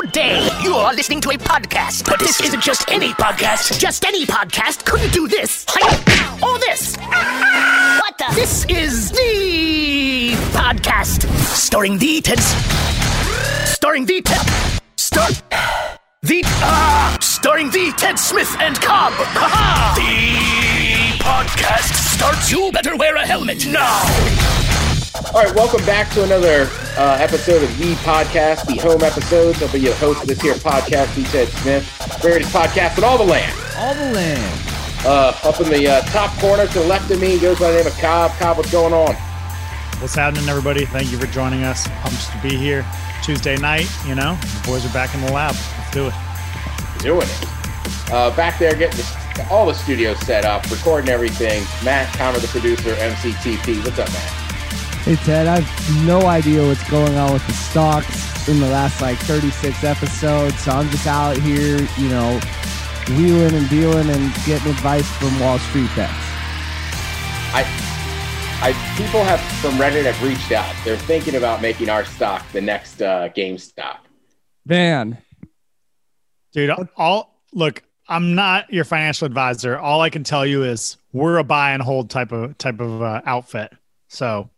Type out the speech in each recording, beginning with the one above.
Good day. You are listening to a podcast, but this isn't just any podcast. Just any podcast couldn't do this. Or this. What the? This is the podcast. Starring the Ted. Starring the Ted. Star. The. Ah! starring the Ted Smith and Cobb. Ha The podcast starts. You better wear a helmet now. All right, welcome back to another uh, episode of the podcast, the home episodes. I'll be your host of this here podcast, the Ted Smith, greatest podcast in all the land. All the land. Uh, up in the uh, top corner to the left of me goes by the name of Cobb. Cobb, what's going on? What's happening, everybody? Thank you for joining us. Pumped to be here. Tuesday night, you know, the boys are back in the lab. Let's do it. Doing it. Uh, back there getting the, all the studios set up, recording everything. Matt, Connor, the producer, MCTP. What's up, Matt? Hey Ted, I have no idea what's going on with the stocks in the last like 36 episodes. So I'm just out here, you know, wheeling and dealing and getting advice from Wall Street bets. I, I people have from Reddit have reached out. They're thinking about making our stock the next uh, GameStop. Man, dude, all look. I'm not your financial advisor. All I can tell you is we're a buy and hold type of type of uh, outfit. So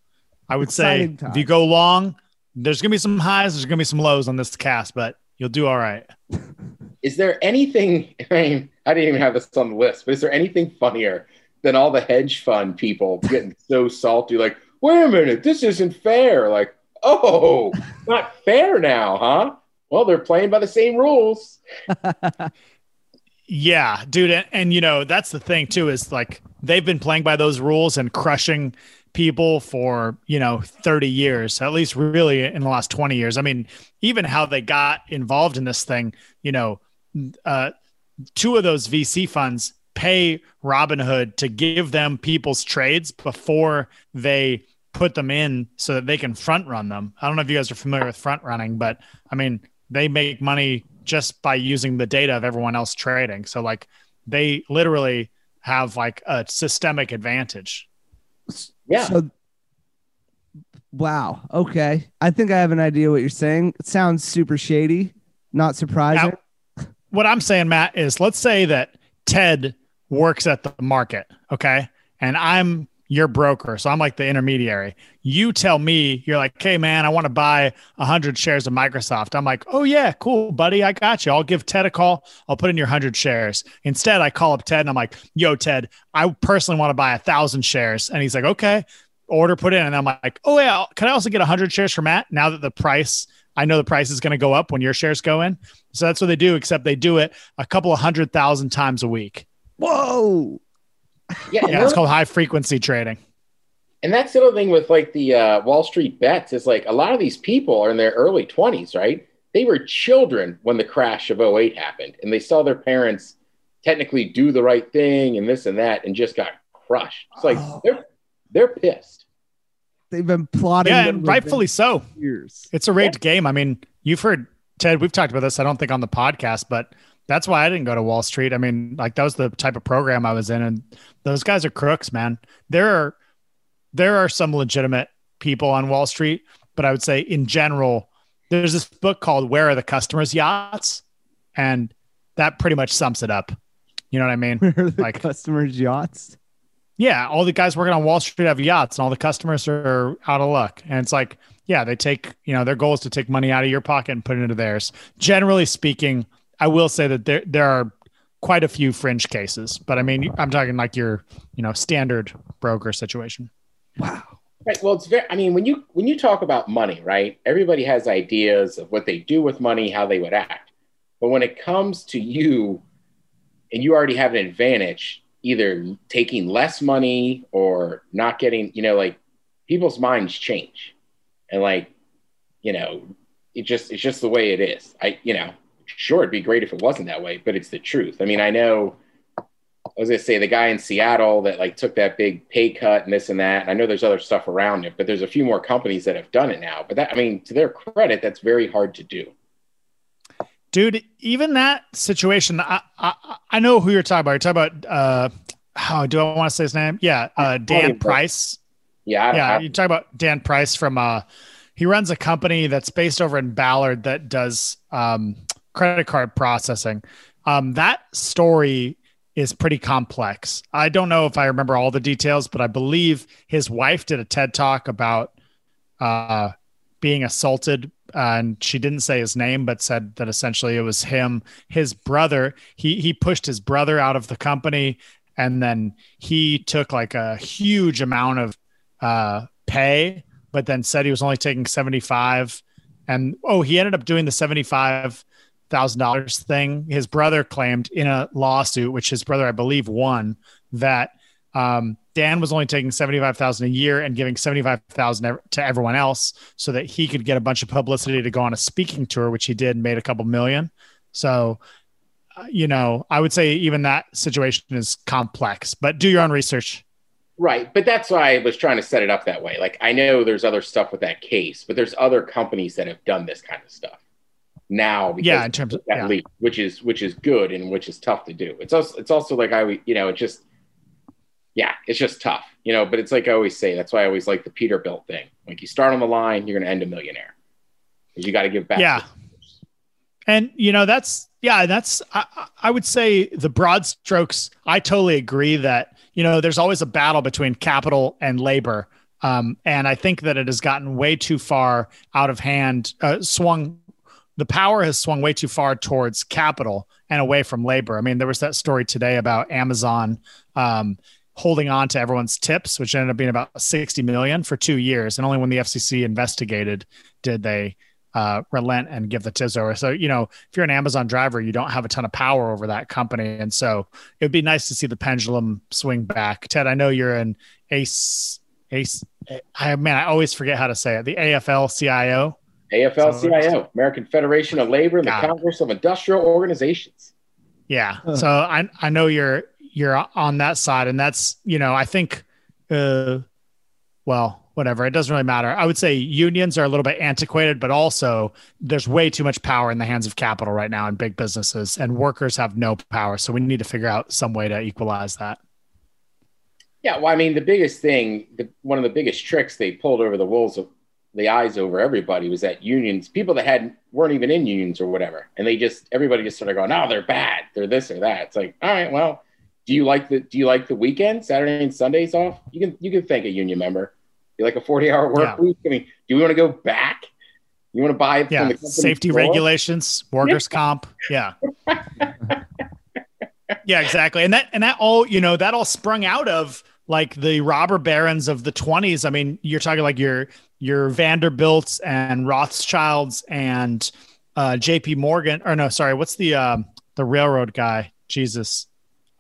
I would Exciting say times. if you go long, there's gonna be some highs, there's gonna be some lows on this cast, but you'll do all right. Is there anything? I mean, I didn't even have this on the list, but is there anything funnier than all the hedge fund people getting so salty? Like, wait a minute, this isn't fair. Like, oh, not fair now, huh? Well, they're playing by the same rules. Yeah, dude, and, and you know that's the thing too is like they've been playing by those rules and crushing people for you know 30 years at least really in the last 20 years. I mean even how they got involved in this thing you know uh two of those vc funds pay robinhood to give them people's trades before they put them in so that they can front run them. I don't know if you guys are familiar with front running but i mean they make money just by using the data of everyone else trading. So like they literally have like a systemic advantage Yeah. So, wow. Okay. I think I have an idea what you're saying. It sounds super shady. Not surprising. what I'm saying, Matt, is let's say that Ted works at the market, okay? And I'm your broker. So I'm like the intermediary. You tell me, you're like, hey, man, I want to buy 100 shares of Microsoft. I'm like, oh, yeah, cool, buddy. I got you. I'll give Ted a call. I'll put in your 100 shares. Instead, I call up Ted and I'm like, yo, Ted, I personally want to buy a 1,000 shares. And he's like, okay, order put in. And I'm like, oh, yeah, can I also get 100 shares for Matt now that the price, I know the price is going to go up when your shares go in. So that's what they do, except they do it a couple of hundred thousand times a week. Whoa. Yeah, Yeah, it's those- called high frequency trading. and that's the other thing with like the uh, Wall Street bets is like a lot of these people are in their early 20s, right? They were children when the crash of 08 happened and they saw their parents technically do the right thing and this and that and just got crushed. It's like Oh. they're they're pissed. They've been plotting. Yeah, and rightfully so. Years. It's a rigged game. I mean, you've heard Ted. We've talked about this. I don't think on the podcast, but that's why I didn't go to Wall Street. I mean, like that was the type of program I was in, and those guys are crooks, man. There are there are some legitimate people on Wall Street, but I would say in general, there's this book called "Where Are the Customers' Yachts," and that pretty much sums it up. You know what I mean? Where are the Like- customers' yachts? yeah, all the guys working on Wall Street have yachts, and all the customers are out of luck. And it's like, yeah, they take, you know, their goal is to take money out of your pocket and put it into theirs. Generally speaking, I will say that there there are quite a few fringe cases, but I mean, I'm talking like your, you know, standard broker situation. Wow. Right. Well, it's very. I mean, when you when you talk about money, right? Everybody has ideas of what they do with money, how they would act. But when it comes to you, and you already have an advantage, either taking less money or not getting, you know, like people's minds change, and like, you know, it just it's just the way it is. I, you know, sure, it'd be great if it wasn't that way, but it's the truth. I mean, I know. I was gonna say the guy in Seattle that like took that big pay cut and this and that. I know there's other stuff around it, but there's a few more companies that have done it now. But that, I mean, to their credit, that's very hard to do. Dude, even that situation, I, I I know who you're talking about. You're talking about uh how do I want to say his name? Yeah, uh Dan Price. Yeah, I, yeah, you talk about Dan Price from uh he runs a company that's based over in Ballard that does um, credit card processing. Um, that story is pretty complex. I don't know if I remember all the details, but I believe his wife did a TED talk about uh, being assaulted, and she didn't say his name, but said that essentially it was him. His brother, he he pushed his brother out of the company, and then he took like a huge amount of uh, pay, but then said he was only taking seventy five. And oh, he ended up doing the seventy five thousand dollars thing. His brother claimed in a lawsuit, which his brother, I believe, won that um, Dan was only taking seventy five thousand a year and giving seventy five thousand to everyone else, so that he could get a bunch of publicity to go on a speaking tour, which he did and made a couple million. So, uh, you know, I would say even that situation is complex, but do your own research. Right, but that's why I was trying to set it up that way. Like I know there's other stuff with that case, but there's other companies that have done this kind of stuff now yeah in terms of that yeah. leak which is which is good and which is tough to do. It's also it's also like i you know it's just yeah it's just tough you know but it's like i always say that's why i always like the peterbilt thing. Like you start on the line you're going to end a millionaire. You got to give back. Yeah. And you know that's yeah that's I, I would say the broad strokes i totally agree that you know there's always a battle between capital and labor. Um, and I think that it has gotten way too far out of hand, uh, swung the power has swung way too far towards capital and away from labor. I mean, there was that story today about Amazon um, holding on to everyone's tips, which ended up being about 60 million for two years. And only when the FCC investigated did they uh, relent and give the tips over. So, you know, if you're an Amazon driver, you don't have a ton of power over that company. And so it would be nice to see the pendulum swing back. Ted, I know you're an ACE, ACE, I, man, I always forget how to say it. The AFL CIO. AFL-CIO, American Federation of Labor and the Congress of Industrial Organizations. Yeah. So I I know you're you're on that side, and that's you know I think, uh, well, whatever. It doesn't really matter. I would say unions are a little bit antiquated, but also there's way too much power in the hands of capital right now in big businesses, and workers have no power. So we need to figure out some way to equalize that. Yeah, well, I mean, the biggest thing, the, one of the biggest tricks they pulled over the wolves of the eyes over everybody was that unions, people that had weren't even in unions or whatever, and they just everybody just started going, "Oh, they're bad, they're this or that." It's like, all right, well, do you like the do you like the weekend, Saturday and Sundays off? You can you can thank a union member. You like a forty hour work yeah. week? I mean, do we want to go back? You want to buy it yeah. safety floor? regulations, workers' yeah. comp, yeah. yeah, exactly, and that and that all you know that all sprung out of like the robber barons of the 20s. I mean, you're talking like your your Vanderbilts and Rothschilds and uh, J.P. Morgan, or no, sorry, what's the um, the railroad guy? Jesus,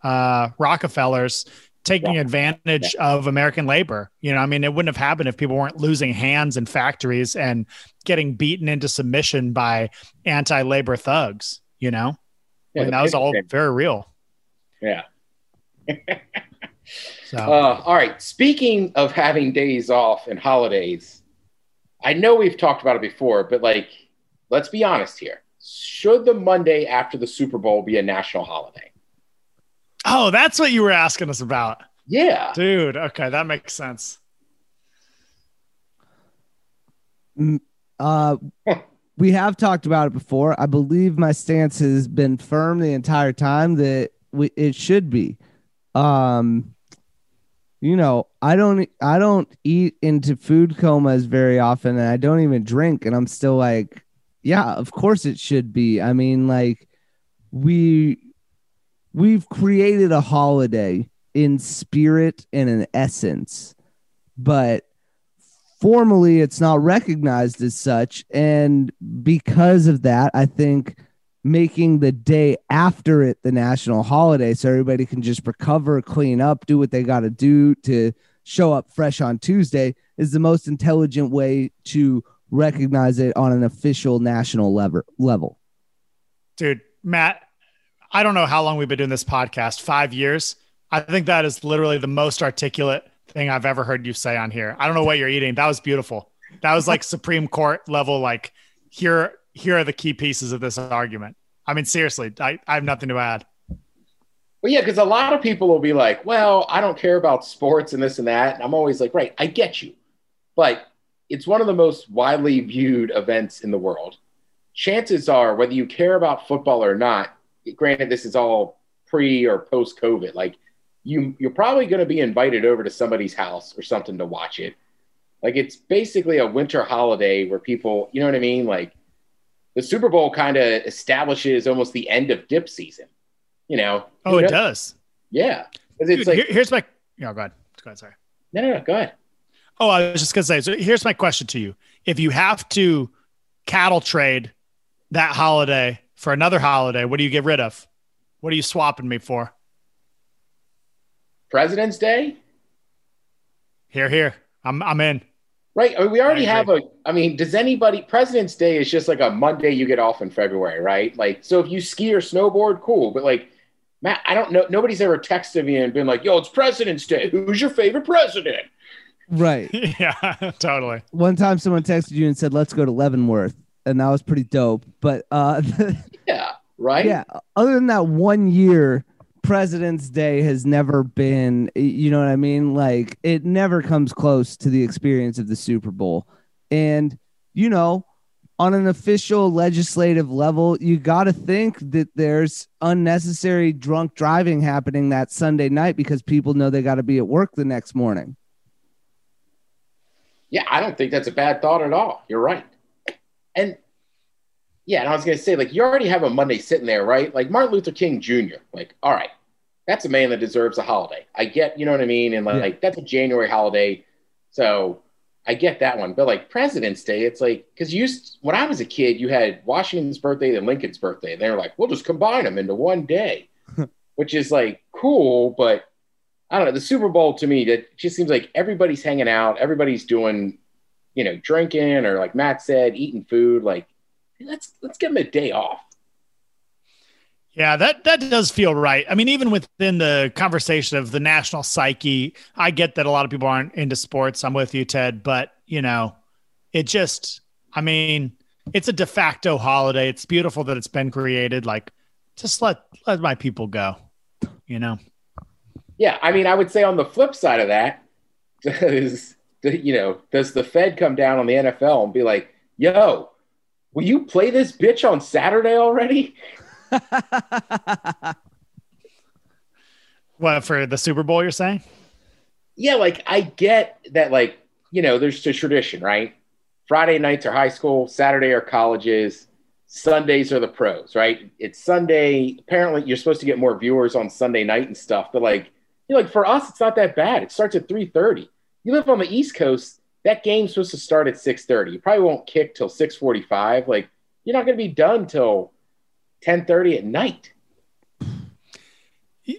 uh, Rockefellers taking yeah. advantage yeah. of American labor. You know, I mean, it wouldn't have happened if people weren't losing hands in factories and getting beaten into submission by anti-labor thugs. You know, yeah, mean, that was all very real. Yeah. So. Uh, all right. Speaking of having days off and holidays, I know we've talked about it before, but like, let's be honest here. Should the Monday after the Super Bowl be a national holiday? Oh, that's what you were asking us about. Yeah. Dude, okay, that makes sense. Uh, we have talked about it before. I believe my stance has been firm the entire time that we, it should be. Um, you know, I don't I don't eat into food comas very often and I don't even drink and I'm still like, yeah, of course it should be. I mean, like we we've created a holiday in spirit and in essence, but formally it's not recognized as such and because of that, I think making the day after it the national holiday so everybody can just recover, clean up, do what they got to do to show up fresh on Tuesday is the most intelligent way to recognize it on an official national level level. Dude, Matt, I don't know how long we've been doing this podcast, 5 years. I think that is literally the most articulate thing I've ever heard you say on here. I don't know what you're eating. That was beautiful. That was like Supreme Court level like here here are the key pieces of this argument. I mean, seriously, I, I have nothing to add. Well, yeah, because a lot of people will be like, well, I don't care about sports and this and that. And I'm always like, right, I get you. But it's one of the most widely viewed events in the world. Chances are, whether you care about football or not, granted, this is all pre or post COVID, like you, you're probably going to be invited over to somebody's house or something to watch it. Like it's basically a winter holiday where people, you know what I mean? Like the Super Bowl kind of establishes almost the end of dip season. You know? Oh, it does. Yeah. It's Dude, like, here, here's my. Yeah, go ahead. Go ahead. Sorry. No, no, no. Go ahead. Oh, I was just gonna say. So here's my question to you: If you have to cattle trade that holiday for another holiday, what do you get rid of? What are you swapping me for? President's Day. Here, here. I'm I'm in. Right. I mean, we already have a. I mean, does anybody? President's Day is just like a Monday you get off in February, right? Like, so if you ski or snowboard, cool. But like, Matt, I don't know. Nobody's ever texted me and been like, "Yo, it's President's Day. Who's your favorite president?" Right. yeah, totally. One time someone texted you and said, let's go to Leavenworth. And that was pretty dope. But uh Yeah, right? Yeah. Other than that one year, President's Day has never been, you know what I mean? Like it never comes close to the experience of the Super Bowl. And, you know, on an official legislative level, you got to think that there's unnecessary drunk driving happening that Sunday night because people know they got to be at work the next morning. Yeah, I don't think that's a bad thought at all. You're right. And yeah, and I was going to say, like, you already have a Monday sitting there, right? Like Martin Luther King Jr., like, all right, that's a man that deserves a holiday. I get, you know what I mean? And like, yeah. like that's a January holiday. So I get that one. But like President's Day, it's like, because you used, when I was a kid, you had Washington's birthday and Lincoln's birthday. And they were like, we'll just combine them into one day, which is like cool, but I don't know. The Super Bowl to me, that just seems like everybody's hanging out, everybody's doing, you know, drinking or like Matt said, eating food. Like, let's let's give them a day off. Yeah, that that does feel right. I mean, even within the conversation of the national psyche, I get that a lot of people aren't into sports. I'm with you, Ted, but you know, it just, I mean, it's a de facto holiday. It's beautiful that it's been created. Like, just let let my people go. You know yeah, I mean, I would say on the flip side of that is, you know, does the Fed come down on the NFL and be like, yo, will you play this bitch on Saturday already? what, for the Super Bowl, you're saying? Yeah, like I get that, like, you know, there's a tradition, right? Friday nights are high school, Saturday are colleges, Sundays are the pros, right? It's Sunday. Apparently, you're supposed to get more viewers on Sunday night and stuff, but like, you know, like for us, it's not that bad. It starts at 3:30. You live on the East Coast, that game's supposed to start at 6:30. You probably won't kick till 6:45. Like you're not going to be done till 10:30 at night.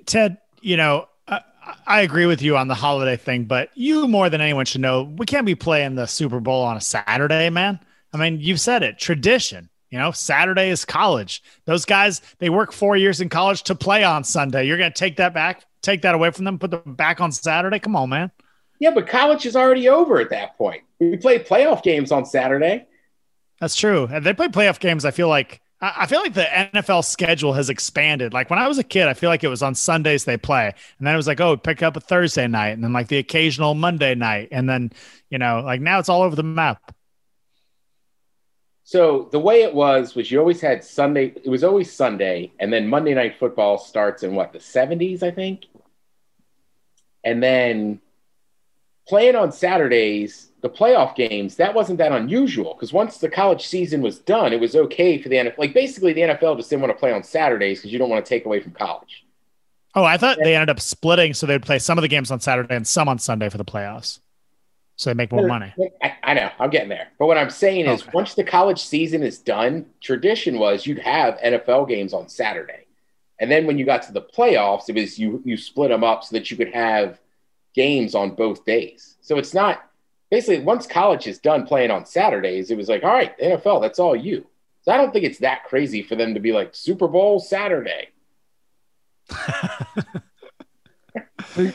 Ted, you know, I, I, agree with you on the holiday thing, but you more than anyone should know we can't be playing the Super Bowl on a Saturday, man. I mean, you've said it, tradition. You know, Saturday is college. Those guys, they work four years in college to play on Sunday. You're going to take that back take that away from them, put them back on Saturday. Come on, man. Yeah, but college is already over at that point. We play playoff games on Saturday. That's true. And they play playoff games. I feel like I feel like the NFL schedule has expanded. Like when I was a kid, I feel like it was on Sundays they play, and then it was like, oh, pick up a Thursday night, and then like the occasional Monday night, and then you know, like now it's all over the map. So the way it was was you always had Sunday. It was always Sunday, and then Monday night football starts in what the seventies, I think. And then playing on Saturdays, the playoff games, that wasn't that unusual because once the college season was done, it was okay for the NFL. Like basically, the NFL just didn't want to play on Saturdays because you don't want to take away from college. Oh, I thought and, they ended up splitting so they'd play some of the games on Saturday and some on Sunday for the playoffs so they make more money. I, I, know, I'm getting there. But what I'm saying is, okay. once the college season is done, tradition was you'd have NFL games on Saturday, and then when you got to the playoffs, it was you you split them up so that you could have games on both days. So it's not basically once college is done playing on Saturdays, it was like, all right, NFL, that's all you. So I don't think it's that crazy for them to be like Super Bowl Saturday.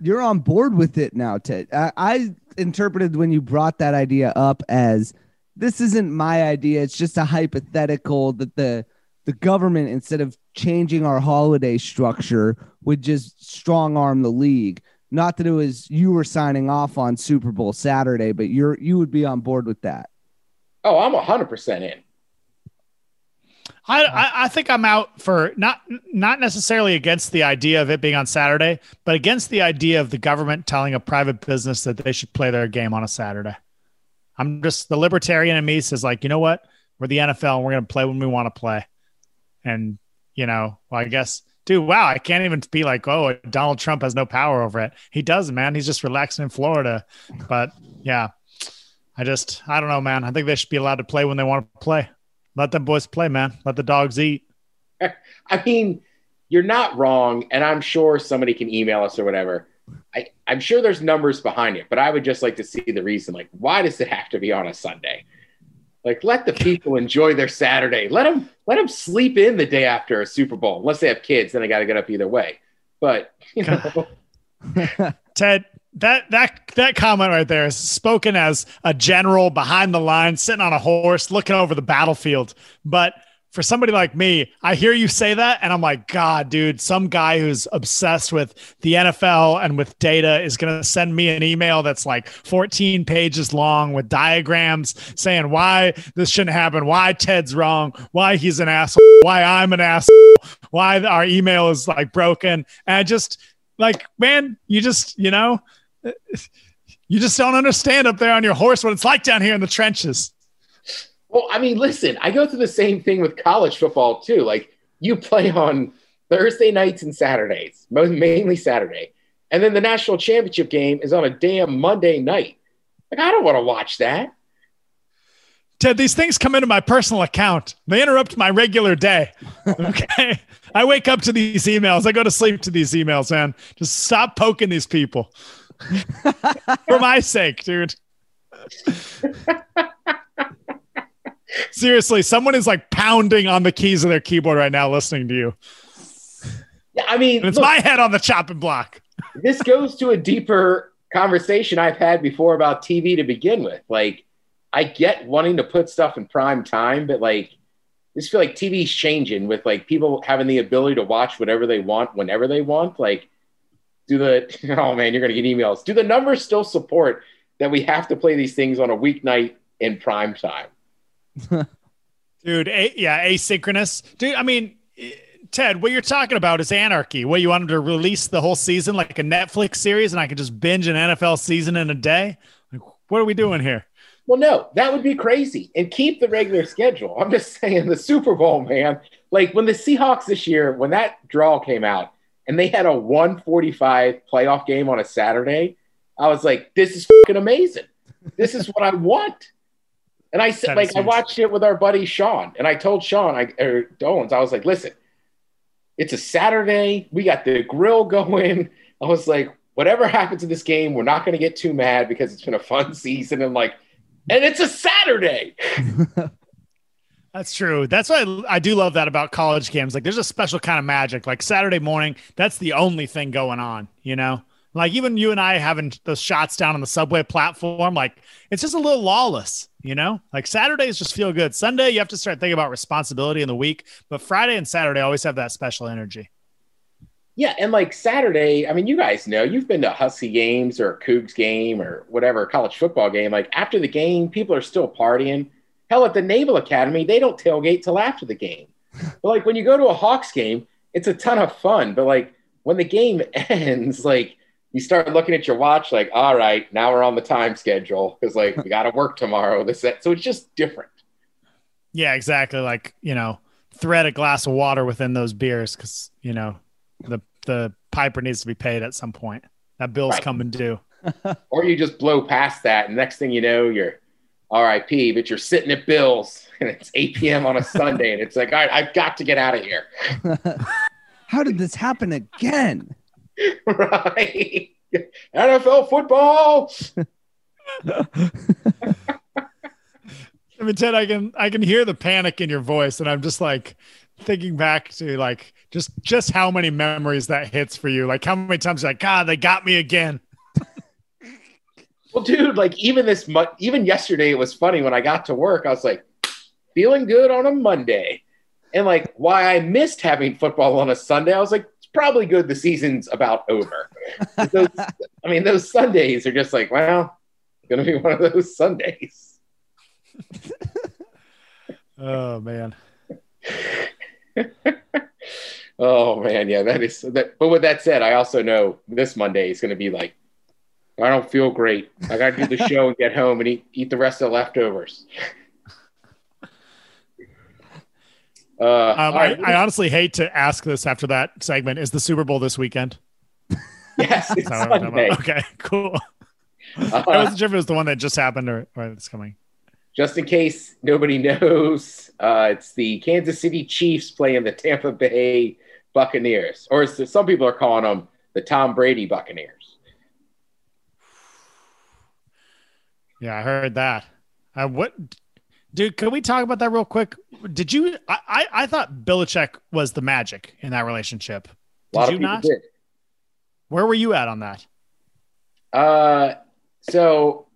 you're on board with it now, Ted. I, I interpreted when you brought that idea up as this isn't my idea. It's just a hypothetical that the the government, instead of changing our holiday structure, would just strong arm the league. not that it was you were signing off on Super Bowl Saturday, but you're you would be on board with that. Oh, I'm hundred percent in. I, I, I think I'm out for not not necessarily against the idea of it being on Saturday, but against the idea of the government telling a private business that they should play their game on a Saturday. I'm just the libertarian in me says like, you know what? We're the NFL and we're gonna play when we want to play. And you know, well, I guess, dude, wow, I can't even be like, oh, Donald Trump has no power over it. He does, man. He's just relaxing in Florida. But yeah, I just, I don't know, man. I think they should be allowed to play when they want to play. Let them boys play, man. Let the dogs eat. I mean, you're not wrong, and I'm sure somebody can email us or whatever. I, I'm sure there's numbers behind it, but I would just like to see the reason. Like, why does it have to be on a Sunday? Like, let the people enjoy their Saturday. Let them let them sleep in the day after a Super Bowl, unless they have kids. Then I got to get up either way. But you know, Ted, that that that comment right there is spoken as a general behind the line, sitting on a horse, looking over the battlefield. But for somebody like me, I hear you say that, and I'm like, God, dude, some guy who's obsessed with the NFL and with data is going to send me an email that's like 14 pages long with diagrams saying why this shouldn't happen, why Ted's wrong, why he's an asshole, why I'm an asshole, why our email is like broken. And I just like, man, you just, you know, you just don't understand up there on your horse what it's like down here in the trenches. Well, I mean, listen, I go through the same thing with college football too. Like, you play on Thursday nights and Saturdays, most mainly Saturday, and then the national championship game is on a damn Monday night. Like, I don't want to watch that. Ted, these things come into my personal account. They interrupt my regular day. Okay. I wake up to these emails. I go to sleep to these emails, man. Just stop poking these people. For my sake, dude. Seriously, someone is like pounding on the keys of their keyboard right now listening to you. Yeah, I mean, And it's look, my head on the chopping block. this goes to a deeper conversation I've had before about TV to begin with. Like, I get wanting to put stuff in prime time, but like, I just feel like TV's changing with like people having the ability to watch whatever they want whenever they want. Like, do the oh man, you're gonna get emails. Do the numbers still support that we have to play these things on a weeknight in prime time? Dude, a- yeah, asynchronous. Dude, I mean, eh, Ted, what you're talking about is anarchy. What you wanted to release the whole season like a Netflix series and I could just binge an NFL season in a day? Like, what are we doing here? Well, no, that would be crazy. And keep the regular schedule. I'm just saying the Super Bowl, man. Like when the Seahawks this year, when that draw came out and they had a 145 playoff game on a Saturday, I was like, this is fucking amazing. This is what I want. And I said, like, I watched it with our buddy Sean, and I told Sean, I or Owens, I was like, listen, it's a Saturday. We got the grill going. I was like, whatever happens in this game, we're not going to get too mad because it's been a fun season. And like, and it's a Saturday. That's true. That's why I, I do love that about college games. Like there's a special kind of magic. Like Saturday morning, that's the only thing going on, you know? Like even you and I having those shots down on the subway platform, like it's just a little lawless, you know? Like Saturdays just feel good. Sunday, you have to start thinking about responsibility in the week, but Friday and Saturday always have that special energy. Yeah, and like Saturday, I mean, you guys know you've been to Husky games or Cougs game or whatever college football game. Like after the game, people are still partying. Hell, at the Naval Academy, they don't tailgate till after the game. But like when you go to a Hawks game, it's a ton of fun. But like when the game ends, like you start looking at your watch, like, all right, now we're on the time schedule because like we got to work tomorrow. This that. so it's just different. Yeah, exactly. Like, you know, thread a glass of water within those beers because, you know, the the piper needs to be paid at some point. That bill's Right. coming due. Or you just blow past that, and next thing you know, you're RIP, but you're sitting at Bill's and it's 8 p.m. on a Sunday, and it's like, all right, I've got to get out of here. How did this happen again? right? NFL football. I mean, Ted, I can I can hear the panic in your voice, and I'm just like thinking back to like just just how many memories that hits for you. Like how many times you're like, God, they got me again. Well, dude, like even this, mo- even yesterday, it was funny when I got to work. I was like, feeling good on a Monday, and like why I missed having football on a Sunday. I was like, probably good the season's about over. those, I mean, those Sundays are just like, well, going to be one of those Sundays. oh man. oh man, yeah, that is that. But with that said, I also know this Monday is going to be like, I don't feel great. I got to do the show and get home and eat eat the rest of the leftovers. Uh, um, I, I, honestly hate to ask this after that segment. Is the Super Bowl this weekend? Yes. Okay, cool. Uh, I wasn't sure if it was the one that just happened or, or it's coming. Just in case nobody knows, uh, it's the Kansas City Chiefs playing the Tampa Bay Buccaneers, or some people are calling them the Tom Brady Buccaneers. Yeah, I heard that. Uh, what, dude? Can we talk about that real quick? Did you? I I, I thought Belichick was the magic in that relationship. Did a lot of people not? did. Where were you at on that? Uh, so,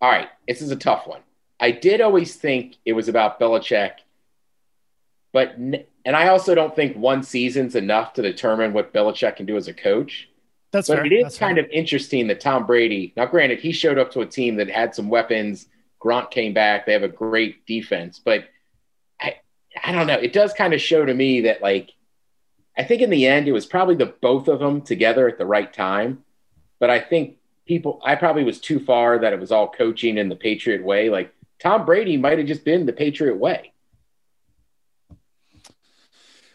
all right, this is a tough one. I did always think it was about Belichick, but and I also don't think one season's enough to determine what Belichick can do as a coach. That's but fair. it is That's kind fair. of interesting that Tom Brady. Now, granted, he showed up to a team that had some weapons. Gronk came back. They have a great defense, but I, I don't know. It does kind of show to me that like, I think in the end it was probably the both of them together at the right time. But I think people, I probably was too far that it was all coaching in the Patriot way. Like Tom Brady might have just been the Patriot way.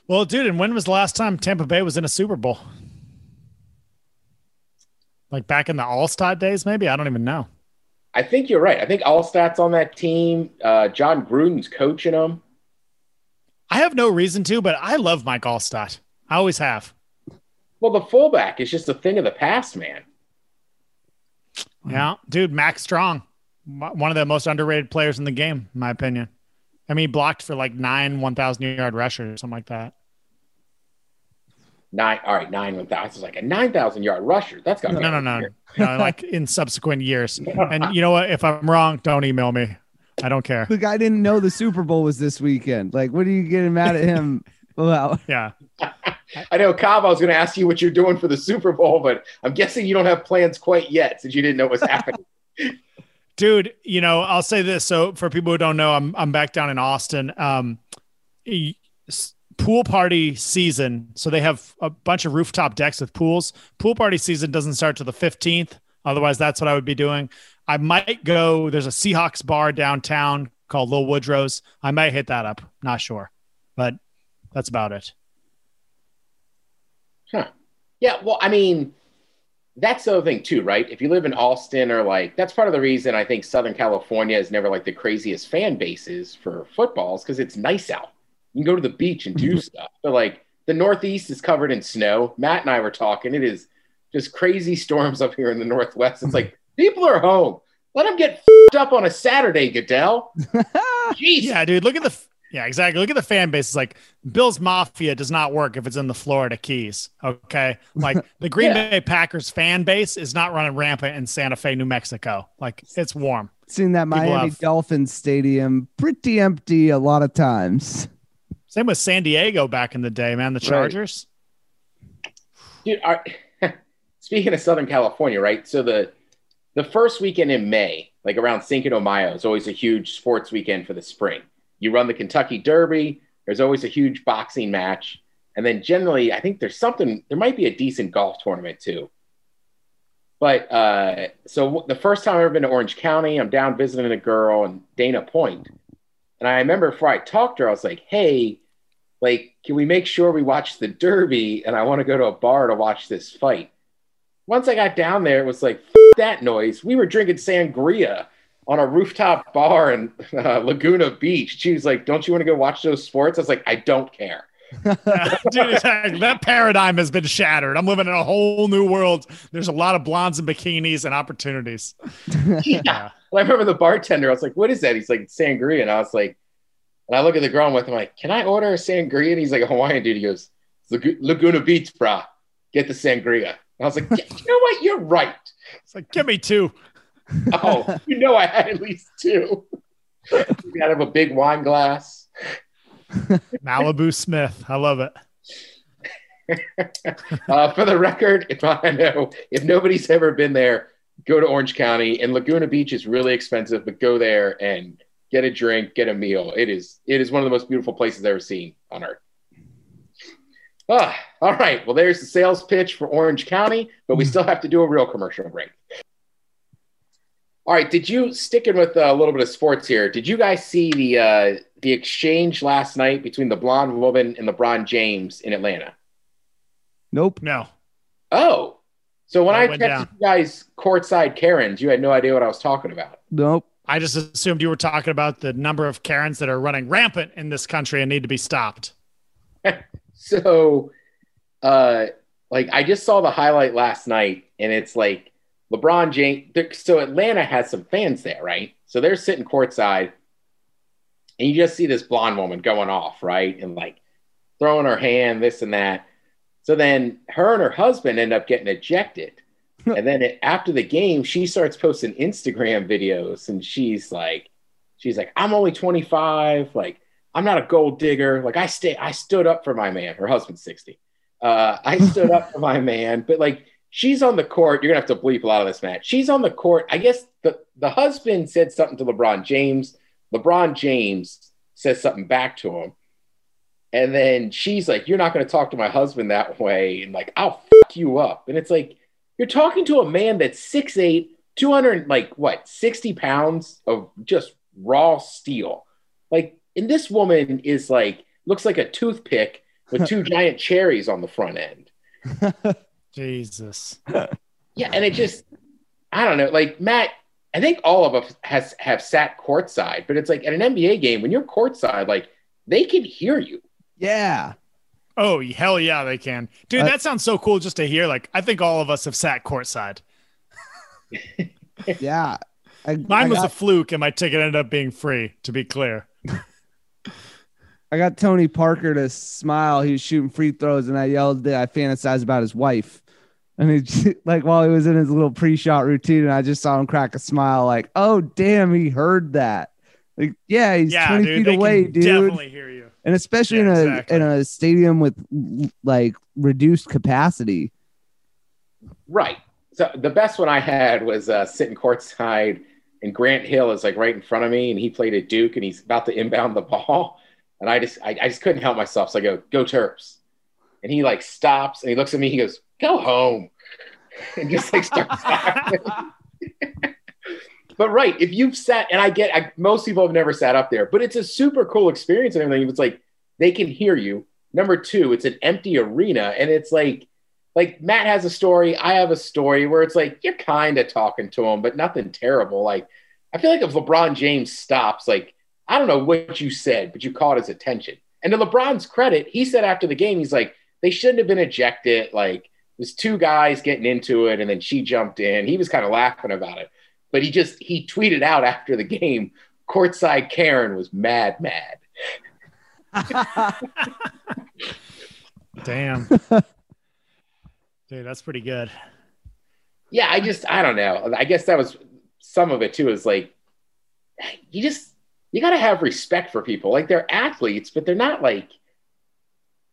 Well, dude, and when was the last time Tampa Bay was in a Super Bowl? Like back in the Alstott days, maybe? I don't even know. I think you're right. I think Alstott's on that team. Uh, Jon Gruden's coaching them. I have no reason to, but I love Mike Alstott. I always have. Well, the fullback is just a thing of the past, man. Yeah, dude, Mack Strong, one of the most underrated players in the game, in my opinion. I mean, he blocked for like nine 1,000 yard rushers or something like that. Nine, all right, nine one thousand, like a nine thousand yard rusher. That's got no, no, no, no, no, like in subsequent years. And you know what? If I'm wrong, don't email me. I don't care. The guy didn't know the Super Bowl was this weekend. Like, what are you getting mad at him about? Yeah. I know, Cobb. I was going to ask you what you're doing for the Super Bowl, but I'm guessing you don't have plans quite yet since you didn't know what was happening. Dude, you know, I'll say this. So for people who don't know, I'm I'm back down in Austin. Um, pool party season. So they have a bunch of rooftop decks with pools. Pool party season doesn't start till the 15th. Otherwise, that's what I would be doing. I might go. There's a Seahawks bar downtown called Lil Woodrow's. I might hit that up. Not sure, but that's about it. Huh. Yeah. Well, I mean, that's the other thing too, right? If you live in Austin or like, that's part of the reason I think Southern California is never like the craziest fan bases for footballs because it's nice out. You can go to the beach and do mm-hmm. stuff. But like the Northeast is covered in snow. Matt and I were talking. It is just crazy storms up here in the Northwest. It's like people are home. Let them get up on a Saturday, Goodell. Jeez. Yeah, dude. Look at the yeah, exactly. Look at the fan base. It's like Bill's Mafia does not work if it's in the Florida Keys. Okay. Like the Green yeah. Bay Packers fan base is not running rampant in Santa Fe, New Mexico. Like it's warm. Seen that People Miami have... Dolphins stadium pretty empty a lot of times. Same with San Diego back in the day, man. The Chargers. Right. Dude, speaking of Southern California, right? So the the first weekend in May, like around Cinco de Mayo, is always a huge sports weekend for the spring. You run the Kentucky Derby. There's always a huge boxing match, and then generally, I think there's something. There might be a decent golf tournament too. But uh, so the first time I've ever been to Orange County, I'm down visiting a girl in Dana Point, and I remember before I talked to her, I was like, "Hey, like, can we make sure we watch the Derby? And I want to go to a bar to watch this fight." Once I got down there, it was like that noise. We were drinking sangria on a rooftop bar in uh, Laguna Beach. She was like, "Don't you want to go watch those sports?" I was like, "I don't care." Dude, that paradigm has been shattered. I'm living in a whole new world. There's a lot of blondes and bikinis and opportunities. yeah. yeah. Well, I remember the bartender. I was like, "What is that?" He's like, "Sangria," and I was like, and I look at the girl I'm with. I'm like, "Can I order a sangria?" And he's like, "A Hawaiian dude." He goes, "Laguna Beach, brah. Get the sangria." And I was like, "You know what? You're right." It's like, give me two. oh, you know I had at least two. you gotta have a big wine glass. Malibu Smith. I love it. uh, for the record, if I know if nobody's ever been there, go to Orange County. And Laguna Beach is really expensive, but go there and get a drink, get a meal. It is it is one of the most beautiful places I've ever seen on earth. Ah, all right. Well, there's the sales pitch for Orange County, but we still have to do a real commercial break. All right. Did you sticking with a little bit of sports here? Did you guys see the uh, the exchange last night between the blonde woman and LeBron James in Atlanta? Nope. No. Oh, so when That I went texted down. you guys courtside Karens, you had no idea what I was talking about. Nope. I just assumed you were talking about the number of Karens that are running rampant in this country and need to be stopped. So, uh, like I just saw the highlight last night, and it's like LeBron James. So Atlanta has some fans there, right? So they're sitting courtside, and you just see this blonde woman going off, right, and like throwing her hand, this and that. So then her and her husband end up getting ejected. and then it, after the game, she starts posting Instagram videos, and she's like, she's like, I'm only 25, like. I'm not a gold digger. Like I stay, I stood up for my man. Her husband's 60. Uh, I stood up for my man, but like she's on the court. You're gonna have to bleep a lot of this, Matt. She's on the court. I guess the the husband said something to LeBron James. LeBron James says something back to him, and then she's like, "You're not gonna talk to my husband that way," and like, "I'll fuck you up." And it's like you're talking to a man that's 6'8", 200 like what 60 pounds of just raw steel, like and this woman is like looks like a toothpick with two giant cherries on the front end. Jesus. Yeah, and it just I don't know, like Matt, I think all of us has have sat courtside, but it's like at an NBA game when you're courtside, like they can hear you. Yeah. Oh hell yeah, they can, dude. Uh, that sounds so cool just to hear. Like, I think all of us have sat courtside. Yeah. I, Mine I was got, a fluke, and my ticket ended up being free. To be clear, I got Tony Parker to smile. He was shooting free throws, and I yelled that I fantasized about his wife. And he like while he was in his little pre-shot routine, and I just saw him crack a smile, like, "Oh damn, he heard that." Like, yeah, he's yeah, twenty dude, feet away, dude. definitely hear you. And especially Yeah, in a exactly. in a stadium with like reduced capacity. Right. So the best one I had was uh, sitting courtside, and Grant Hill is like right in front of me, and he played at Duke, and he's about to inbound the ball, and I just I, I just couldn't help myself, so I go, "Go Terps," and he like stops and he looks at me, he goes, "Go home," and just like starts laughing. But right, if you've sat, and I get, I, most people have never sat up there, but it's a super cool experience and everything. It's like they can hear you. Number two, it's an empty arena, and it's like, like Matt has a story, I have a story where it's like you're kind of talking to him, but nothing terrible. Like I feel like if LeBron James stops, like I don't know what you said, but you caught his attention. And to LeBron's credit, he said after the game, he's like, they shouldn't have been ejected. Like there's two guys getting into it, and then she jumped in. He was kind of laughing about it but he just he tweeted out after the game courtside karen was mad mad. Damn, dude, that's pretty good. yeah i just i don't know. I guess that was some of it too is like you just you got to have respect for people. Like they're athletes but they're not like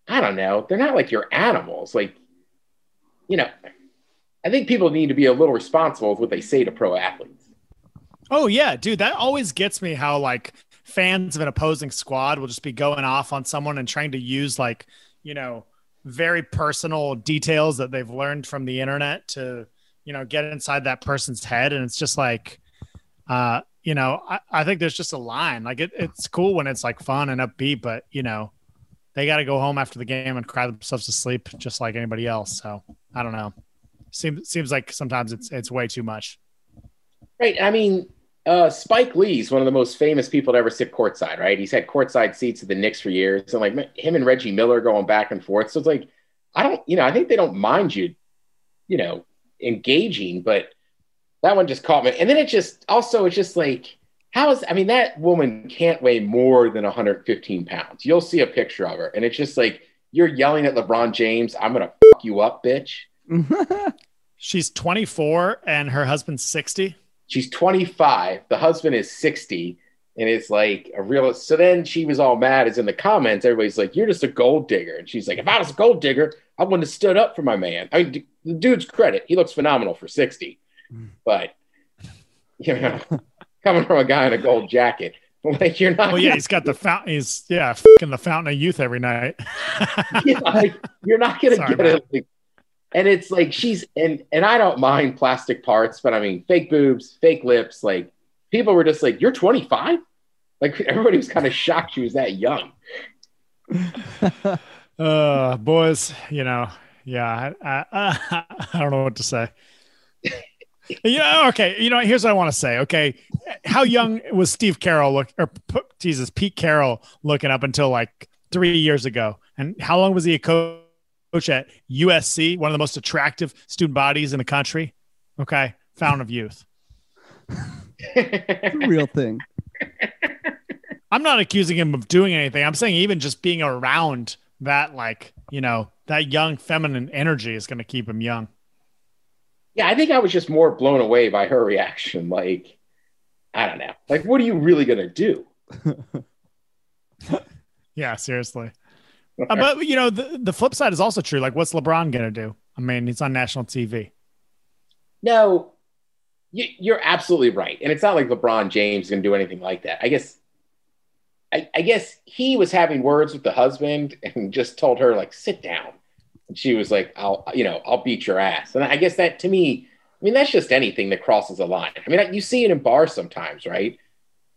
i don't know they're not like your animals. Like you know i think people need to be a little responsible with what they say to pro athletes Oh yeah, dude, that always gets me how like fans of an opposing squad will just be going off on someone and trying to use like, you know, very personal details that they've learned from the internet to, you know, get inside that person's head and it's just like uh, you know, I, I think there's just a line. Like it, it's cool when it's like fun and upbeat, but you know, they got to go home after the game and cry themselves to sleep just like anybody else. So I don't know. Seems seems like sometimes it's it's way too much. Right. I mean, uh, Spike Lee's one of the most famous people to ever sit courtside, right? He's had courtside seats at the Knicks for years. And like him and Reggie Miller going back and forth. So it's like, I don't, you know, I think they don't mind you, you know, engaging, but that one just caught me. And then it just also, it's just like, how is, I mean, that woman can't weigh more than 115 pounds. You'll see a picture of her. And it's just like, you're yelling at LeBron James, I'm going to fuck you up, bitch. She's 24 and her husband's 60. She's 25. The husband is 60. And it's like a real. So then she was all mad. As in the comments, everybody's like, "You're just a gold digger," and she's like, "If I was a gold digger, I wouldn't have stood up for my man." I mean, the dude's credit, he looks phenomenal for sixty, but you know, coming from a guy in a gold jacket, like you're not. Well, yeah, he's got the fountain. He's yeah, fucking the fountain of youth every night. yeah, like, you're not gonna Sorry, get man. it. Like, and it's like she's and and I don't mind plastic parts, but I mean fake boobs, fake lips. Like people were just like, "You're 25." Like everybody was kind of shocked she was that young. Uh, boys, you know, yeah, I, I, I don't know what to say. Yeah, okay. You know, here's what I want to say. Okay, how young was Steve Carroll look, or Jesus, Pete Carroll looking up until like three years ago? And how long was he a co- coach at USC, one of the most attractive student bodies in the country? Okay, fountain of youth. Real thing. I'm not accusing him of doing anything. I'm saying even just being around that, like, you know, that young feminine energy is going to keep him young. Yeah, I think I was just more blown away by her reaction. Like, I don't know. Like, what are you really gonna do? Yeah, seriously. Uh, but you know, the, the flip side is also true. Like, what's LeBron gonna do? I mean, it's on national TV. No, you, you're absolutely right, and it's not like LeBron James is gonna do anything like that. I guess. I, I guess he was having words with the husband and just told her like sit down and she was like i'll you know i'll beat your ass and i guess that to me i mean that's just anything that crosses a line i mean you see it in bars sometimes right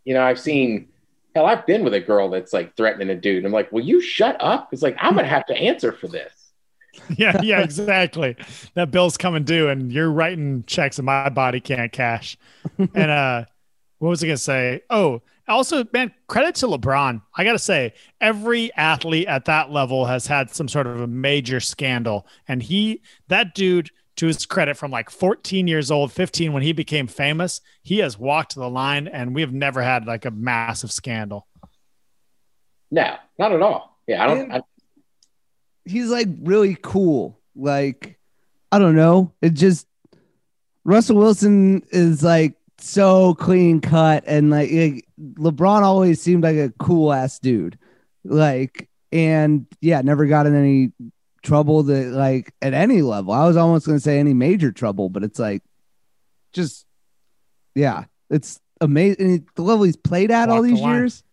you know i've seen hell i've been with a girl that's like threatening a dude i'm like will you shut up it's like i'm gonna have to answer for this yeah, yeah, exactly. that bill's coming due, and you're writing checks that my body can't cash. and uh, what was I gonna say? Oh, also, man, credit to LeBron. I gotta say, every athlete at that level has had some sort of a major scandal, and he, that dude, to his credit, from like 14 years old, 15 when he became famous, he has walked the line, and we have never had like a massive scandal. no not at all yeah i don't I, He's like really cool. Like, I don't know. It just Russell Wilson is like so clean cut and like, like, LeBron always seemed like a cool ass dude. Like, and yeah, never got in any trouble that like at any level. I was almost gonna say any major trouble, but it's like just yeah, it's amazing the level he's played at all Walked the these years.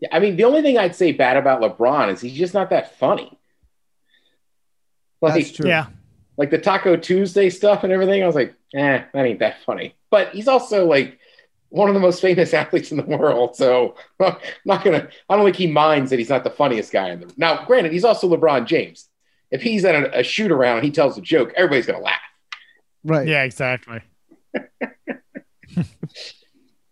yeah, I mean the only thing i'd say bad about lebron is he's just not that funny like That's true. Yeah, like the Taco Tuesday stuff and everything. I was like, eh, that ain't that funny. But he's also like one of the most famous athletes in the world. So I'm not gonna. I don't think he minds that he's not the funniest guy in the. Now, granted, he's also LeBron James. If he's at a, a shoot around and he tells a joke, everybody's gonna laugh. Right. yeah, exactly.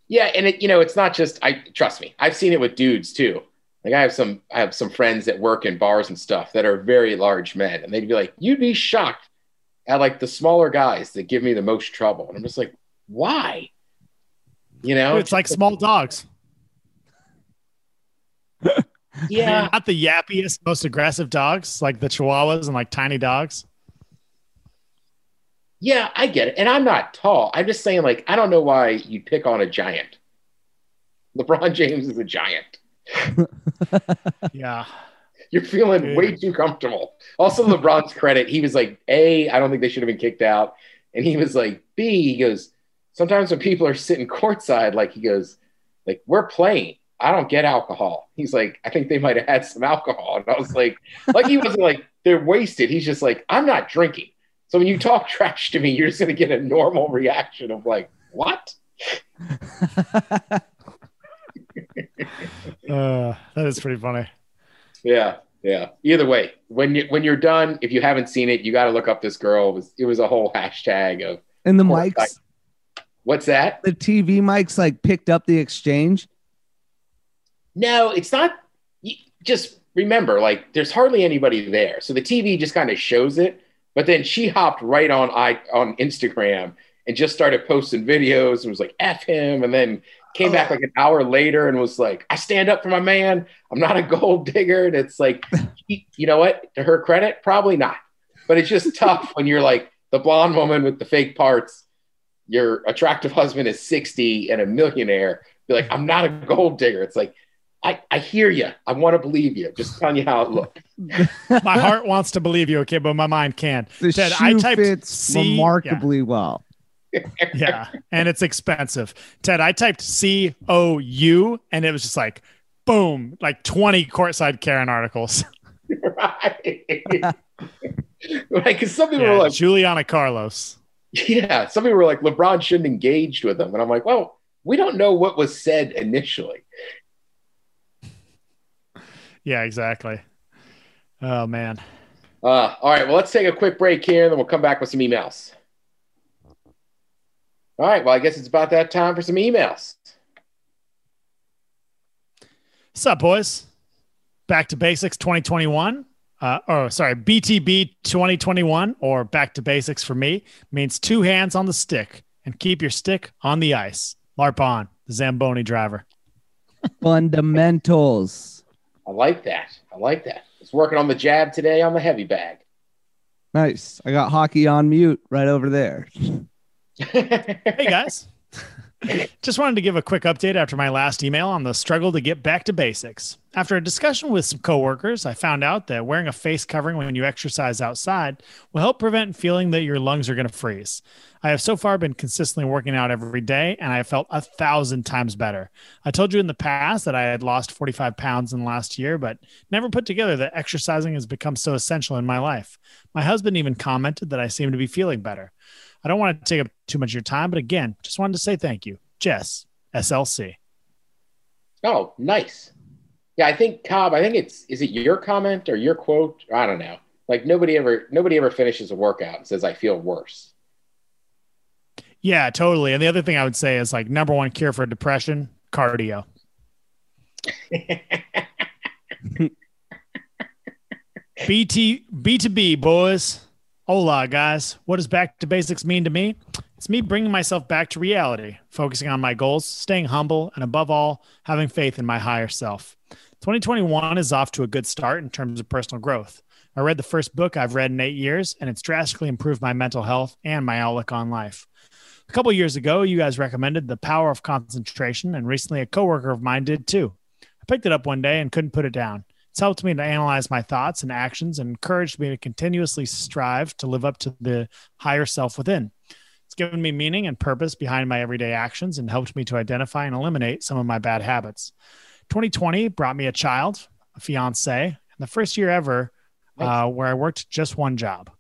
Yeah, and it you know it's not just I trust me. I've seen it with dudes too. Like I have some I have some friends that work in bars and stuff that are very large men, and they'd be like, "You'd be shocked at like the smaller guys that give me the most trouble," and I'm just like, "Why?" You know, it's like small dogs. Yeah, not the yappiest, most aggressive dogs like the Chihuahuas and like tiny dogs. yeah, I get it. And I'm not tall. I'm just saying, like, I don't know why you'd pick on a giant. LeBron James is a giant. Yeah. You're feeling Dude. way too comfortable. Also, LeBron's credit, he was like, A, I don't think they should have been kicked out. And he was like, B, he goes, sometimes when people are sitting courtside, like, he goes, like, we're playing. I don't get alcohol. He's like, I think they might have had some alcohol. And I was like, like, he wasn't like, they're wasted. He's just like, I'm not drinking. So when you talk trash to me, you're just going to get a normal reaction of like, what? Uh, that is pretty funny. Yeah, yeah. Either way, when you when you're done, if you haven't seen it, you got to look up this girl. It was, it was a whole hashtag of and the Courtside. mics, what's that? the TV mics like picked up the exchange. No, it's not. Just remember, like, there's hardly anybody there, so the TV just kind of shows it. But then she hopped right on i on Instagram and just started posting videos and was like, "F him," and then came back like an hour later and was like, "I stand up for my man. I'm not a gold digger." And it's like, you know what? To her credit, probably not. But it's just tough when you're like the blonde woman with the fake parts. Your attractive husband is 60 and a millionaire Be like, I'm not a gold digger. It's like, I, I hear you. I want to believe you. Just telling you how it looks. my heart wants to believe you, okay, but my mind can't. The Ted, shoe I typed fits C- remarkably well. Yeah, and it's expensive. Ted, I typed C O U, and it was just like, boom, like 20 courtside Karen articles. right. right. Because some people Yeah, were like, Juliana Carlos. yeah, some people were like, LeBron shouldn't engage with them. And I'm like, well, we don't know what was said initially. Yeah, exactly. Oh man. Uh, all right. Well, let's take a quick break here, and then we'll come back with some emails. All right. Well, I guess it's about that time for some emails. What's up, boys? Back to basics 2021. Uh, oh, sorry, BTB 2021 or back to basics for me means two hands on the stick and keep your stick on the ice. LARP on, the Zamboni driver. Fundamentals. I like that. I like that. It's working on the jab today on the heavy bag. Nice. I got hockey on mute right over there. Hey, guys. Just wanted to give a quick update after my last email on the struggle to get back to basics. After a discussion with some coworkers, I found out that wearing a face covering when you exercise outside will help prevent feeling that your lungs are going to freeze. I have so far been consistently working out every day, and I have felt a thousand times better. I told you in the past that I had lost 45 pounds in the last year, but never put together that exercising has become so essential in my life. My husband even commented that I seem to be feeling better. I don't want to take up too much of your time, but again, just wanted to say thank you. Jess, SLC. oh, nice. Yeah, I think Cobb. I think it's is it your comment or your quote? I don't know. Like nobody ever nobody ever finishes a workout and says I feel worse. Yeah, totally. And the other thing I would say is like number one cure for depression, cardio. BT B2B boys. Hola guys. What does back to basics mean to me? It's me bringing myself back to reality, focusing on my goals, staying humble, and above all, having faith in my higher self. 2021 is off to a good start in terms of personal growth. I read the first book I've read in eight years, and it's drastically improved my mental health and my outlook on life. A couple years ago, you guys recommended The Power of Concentration, and recently a coworker of mine did too. I picked it up one day and couldn't put it down. It's helped me to analyze my thoughts and actions and encouraged me to continuously strive to live up to the higher self within. It's given me meaning and purpose behind my everyday actions and helped me to identify and eliminate some of my bad habits. 2020 brought me a child, a fiance, and the first year ever uh, where I worked just one job.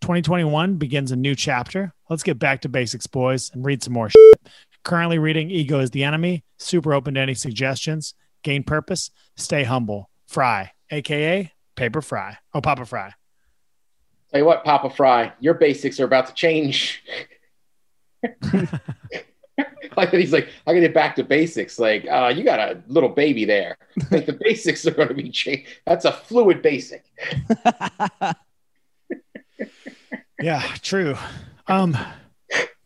2021 begins a new chapter. Let's get back to basics, boys, and read some more shit. Currently reading Ego is the Enemy, super open to any suggestions. Gain purpose, stay humble. Fry, aka Papa Fry. Oh, Papa Fry. Tell you what, Papa Fry, your basics are about to change. like he's like, I gotta get back to basics. Like, uh, you got a little baby there. Like the basics are gonna be changed. That's a fluid basic. Yeah, true. Um,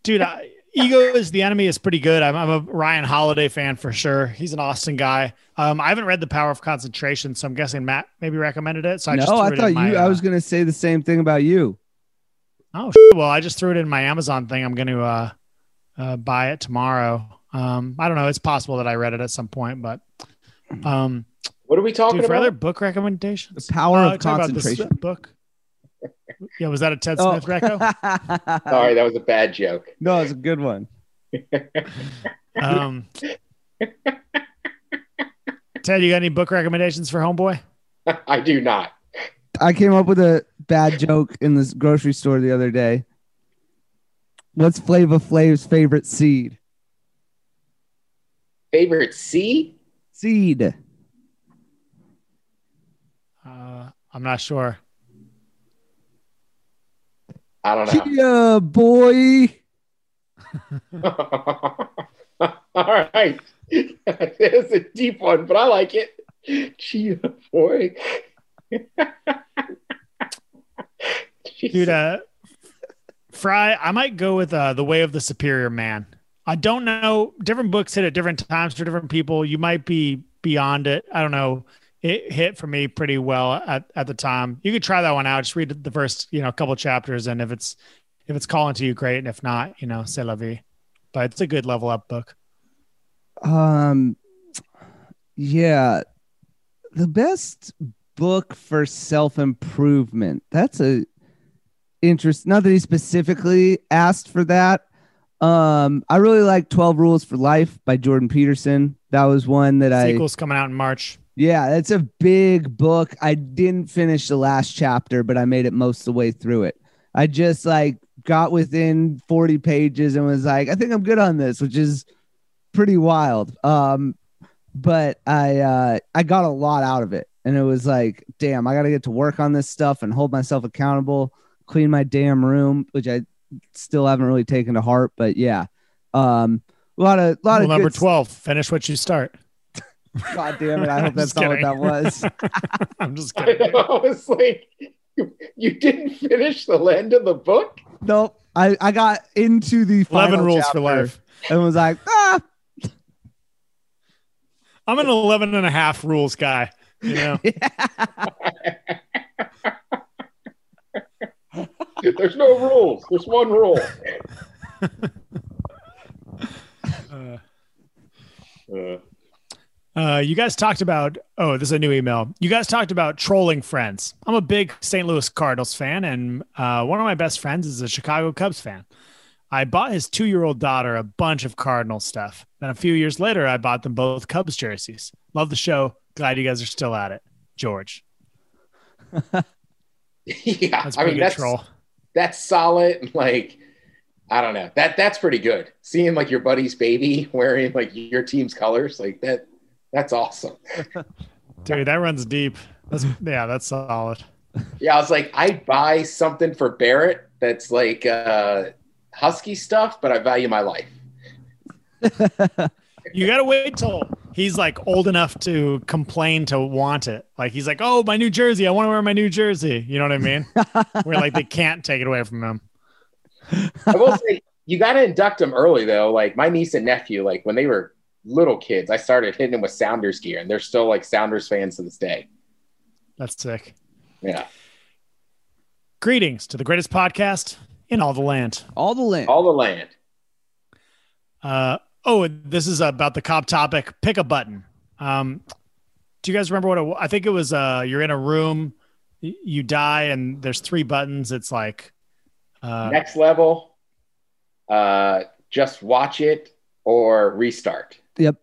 dude, I, Ego is the enemy is pretty good. I'm, I'm a Ryan Holiday fan for sure. He's an Austin guy. Um, I haven't read The Power of Concentration, so I'm guessing Matt maybe recommended it. So I no, just I it in thought my, you. I uh, was going to say the same thing about you. Oh shit. well, I just threw it in my Amazon thing. I'm going to uh, uh, buy it tomorrow. Um, I don't know. It's possible that I read it at some point, but um, What are we talking dude, for about? other book recommendations, The power Uh, of talk about this concentration. book. Yeah, was that a Ted Oh. Smith reco? Sorry, that was a bad joke. no, it's a good one. Um, Ted, you got any book recommendations for Homeboy? I do not. I came up with a bad joke in this grocery store the other day. What's Flava Flav's favorite seed? Favorite seed? Seed. Uh, I'm not sure. I don't know. Yeah, boy. All right. It's a deep one, but I like it. Chia boy. Dude, uh, Fry, I might go with uh, The Way of the Superior Man. I don't know. Different books hit at different times for different people. You might be beyond it. I don't know. It hit for me pretty well at, at the time. You could try that one out. Just read the first, you know, couple chapters, and if it's if it's calling to you, great. And if not, you know, c'est la vie. But it's a good level up book. Um, yeah, the best book for self improvement. That's a interest. Not that he specifically asked for that. Um, I really like Twelve Rules for Life by Jordan Peterson. That was one that I Sequel's coming out in March. Yeah, it's a big book. I didn't finish the last chapter, but I made it most of the way through it. I just like got within 40 pages and was like, I think I'm good on this, which is pretty wild. Um, but I uh I got a lot out of it. And it was like, damn, I gotta get to work on this stuff and hold myself accountable, clean my damn room, which I still haven't really taken to heart. But yeah. Um a lot of lot Rule of number good 12, finish what you start. God damn it. I hope that's not what that was. I'm just I kidding. know. It's like you, you didn't finish the end of the book. Nope. I, I got into the 11 final rules for life. and was like, ah, I'm an 11 and a half rules guy. You know, There's no rules. There's one rule. uh, Uh, Uh, you guys talked about oh, this is a new email. You guys talked about trolling friends. I'm a big St. Louis Cardinals fan, and uh, one of my best friends is a Chicago Cubs fan. I bought his two year old daughter a bunch of Cardinal stuff. Then a few years later, I bought them both Cubs jerseys. Love the show. Glad you guys are still at it. George. yeah, That's I mean that's troll. that's solid. Like I don't know that that's pretty good. Seeing like your buddy's baby wearing like your team's colors, like that. That's awesome. Dude, that runs deep. That's yeah, that's solid. Yeah, I was like, I buy something for Barrett that's like uh, husky stuff, but I value my life. You gotta wait till he's like old enough to complain to want it. Like he's like, Oh, my new jersey. I want to wear my new jersey. You know what I mean? Where like they can't take it away from him. I will say you got to induct them early though. Like my niece and nephew, like when they were little kids, I started hitting them with Sounders gear, and they're still like Sounders fans to this day. That's sick. Yeah, Greetings to the greatest podcast in all the land. all the land. all the land. Uh, oh, this is about the Cobb topic. Pick a button. Um, do you guys remember what it, I think it was? Uh, you're in a room, you die, and there's three buttons. It's like, uh, Next level, uh, just watch it or restart. Yep.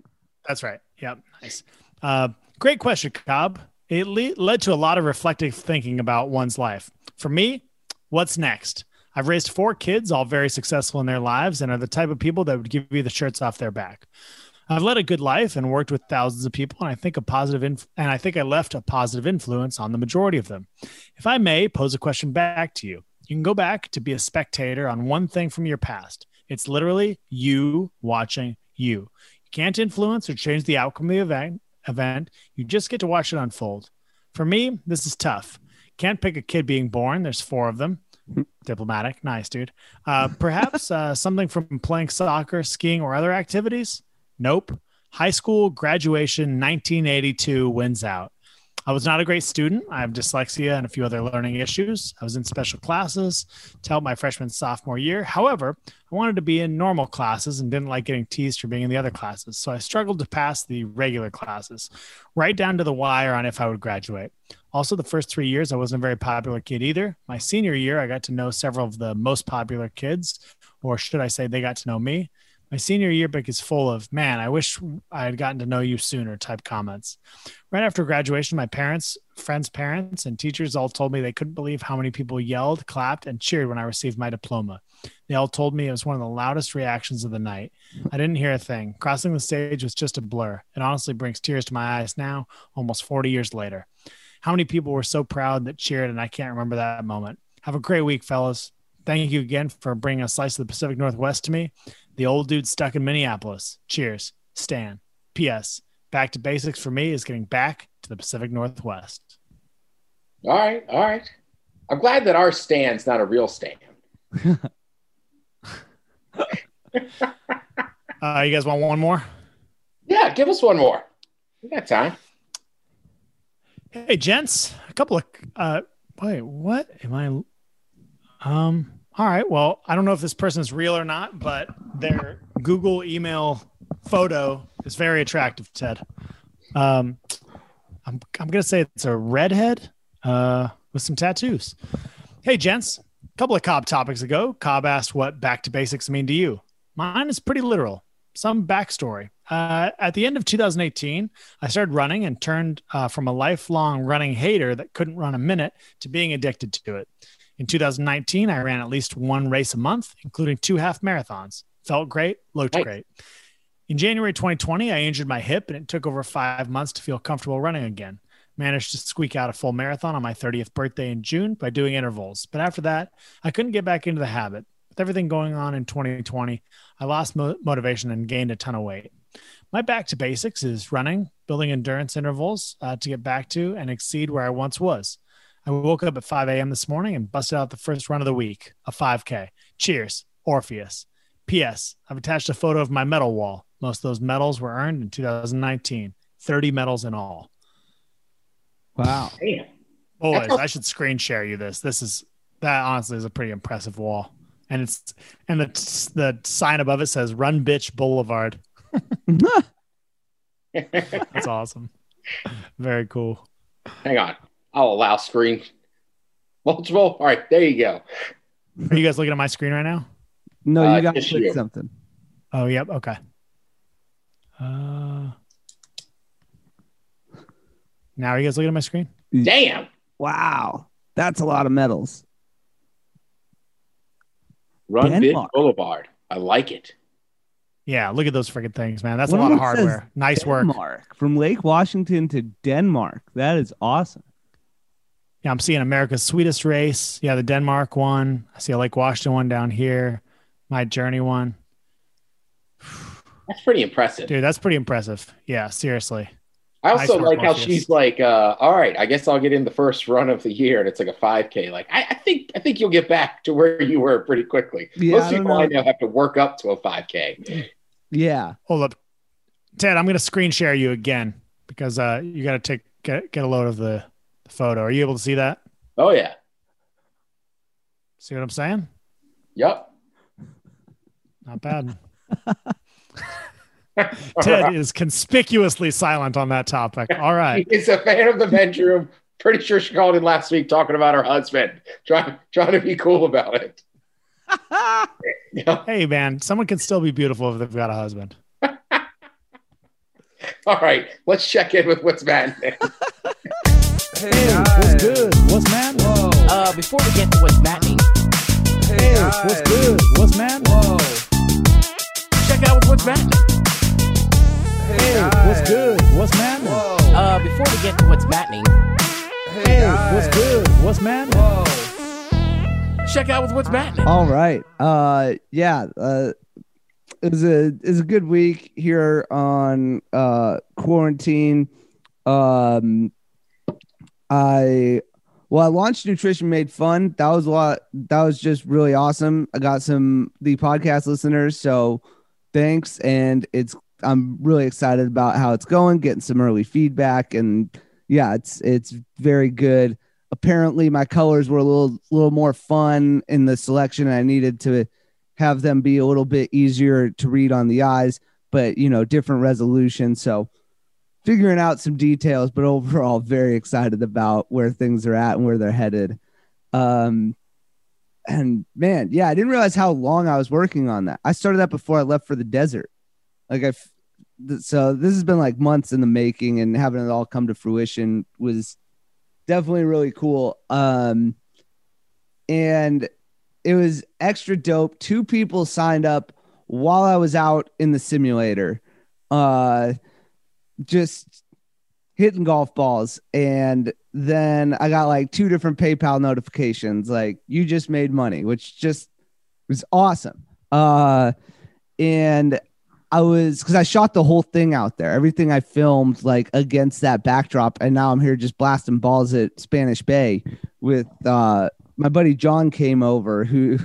That's right. Yep. Nice. Uh, great question, Cobb. It le- led to a lot of reflective thinking about one's life. For me, what's next? I've raised four kids, all very successful in their lives, and are the type of people that would give you the shirts off their back. I've led a good life and worked with thousands of people, and I think a positive inf- and I think I left a positive influence on the majority of them. If I may pose a question back to you, you can go back to be a spectator on one thing from your past. It's literally you watching you. You can't influence or change the outcome of the event. Event. You just get to watch it unfold. For me, this is tough. Can't pick a kid being born. There's four of them. Diplomatic, nice dude. Uh, perhaps uh, something from playing soccer, skiing, or other activities. Nope. High school graduation 1982 wins out. I was not a great student. I have dyslexia and a few other learning issues. I was in special classes to help my freshman sophomore year. However, I wanted to be in normal classes and didn't like getting teased for being in the other classes. So I struggled to pass the regular classes, right down to the wire on if I would graduate. Also, the first three years, I wasn't a very popular kid either. My senior year, I got to know several of the most popular kids, or should I say, they got to know me. My senior yearbook is full of, man, I wish I had gotten to know you sooner type comments. Right after graduation, my parents, friends' parents, and teachers all told me they couldn't believe how many people yelled, clapped, and cheered when I received my diploma. They all told me it was one of the loudest reactions of the night. I didn't hear a thing. Crossing the stage was just a blur. It honestly brings tears to my eyes now, almost 40 years later. How many people were so proud that cheered, and I can't remember that moment. Have a great week, fellas. Thank you again for bringing a slice of the Pacific Northwest to me. The old dude stuck in Minneapolis. Cheers. Stan. P.S. Back to basics for me is getting back to the Pacific Northwest. All right, all right. I'm glad that our stand's not a real stand. Uh, you guys want one more? Yeah, give us one more. We got time. Hey, gents, a couple of uh wait, what am I um all right, well, I don't know if this person is real or not, but their Google email photo is very attractive, Ted. Um, I'm I'm gonna say it's a redhead uh, with some tattoos. Hey, gents. A couple of Cobb topics ago, Cobb asked what back to basics mean to you. Mine is pretty literal. Some backstory. Uh, at the end of 2018, I started running and turned uh, from a lifelong running hater that couldn't run a minute to being addicted to it. In 2019, I ran at least one race a month, including two half marathons. Felt great, looked Nice. great. In January 2020, I injured my hip and it took over five months to feel comfortable running again. Managed to squeak out a full marathon on my 30th birthday in June by doing intervals. But after that, I couldn't get back into the habit. With everything going on in 2020, I lost mo- motivation and gained a ton of weight. My back to basics is running, building endurance intervals uh, to get back to and exceed where I once was. I woke up at 5 a.m. this morning and busted out the first run of the week, a 5K. Cheers, Orpheus. P.S. I've attached a photo of my medal wall. Most of those medals were earned in 2019, 30 medals in all. Wow. Damn. Boys, I should screen share you this. This is that honestly is a pretty impressive wall, and it's and the the sign above it says "Run Bitch Boulevard." That's awesome. Very cool. Hang on. I'll allow screen multiple. All right, there you go. Are you guys looking at my screen right now? No, Uh, you got to click you. something. Oh, yep. Okay. Uh, now are you guys looking at my screen? Damn. Wow. That's a lot of medals. Run Denmark. Bitch Boulevard. I like it. Yeah, look at those freaking things, man. That's One a lot of of them says hardware. Nice work. Denmark. From Lake Washington to Denmark. That is awesome. Yeah, I'm seeing America's sweetest race. Yeah, the Denmark one. I see a Lake Washington one down here. My journey one. That's pretty impressive. Dude, that's pretty impressive. Yeah, seriously. I also Nice like how she's like, uh, all right, I guess I'll get in the first run of the year, and it's like a 5K. Like, I, I think I think you'll get back to where you were pretty quickly. Yeah, Most I don't people I know. know have to work up to a 5K. Yeah. Hold up. Ted, I'm gonna screen share you again because uh you gotta take get, get a load of the, the photo. Are you able to see that? Oh yeah. See what I'm saying? Yep. Not bad. Ted is conspicuously silent on that topic. All right. He's a fan of the bedroom. Pretty sure she called in last week talking about her husband, trying trying to be cool about it. Yeah. Hey man, someone can still be beautiful if they've got a husband. All right, let's check in with what's happening. Hey, what's good? What's man? Whoa. Uh, before we get to what's happening, Hey, what's good? What's man? Whoa. check out what's happening. Hey, What's good? What's man? Whoa. Uh, before we get to what's happening, Hey, guys. good? What's man? Whoa. check out what's happening. All right. Uh yeah, uh it was a it was a good week here on uh quarantine. Um I well, I launched Nutrition Made Fun. That was a lot that was just really awesome. I got some the podcast listeners, so thanks and it's I'm really excited about how it's going, getting some early feedback and yeah, it's it's very good apparently my colors were a little little more fun in the selection. I needed to have them be a little bit easier to read on the eyes, but you know, different resolution. So figuring out some details, but overall very excited about where things are at and where they're headed. Um and man, yeah, I didn't realize how long I was working on that. I started that before I left for the desert. Like I, so this has been like months in the making and having it all come to fruition was definitely really cool. Um, and it was extra dope. Two people signed up while I was out in the simulator, uh, just hitting golf balls. And then I got like two different PayPal notifications, like you just made money, which just was awesome. Uh, and I was because I shot the whole thing out there, everything I filmed like against that backdrop, and now I'm here just blasting balls at Spanish Bay with uh my buddy John came over who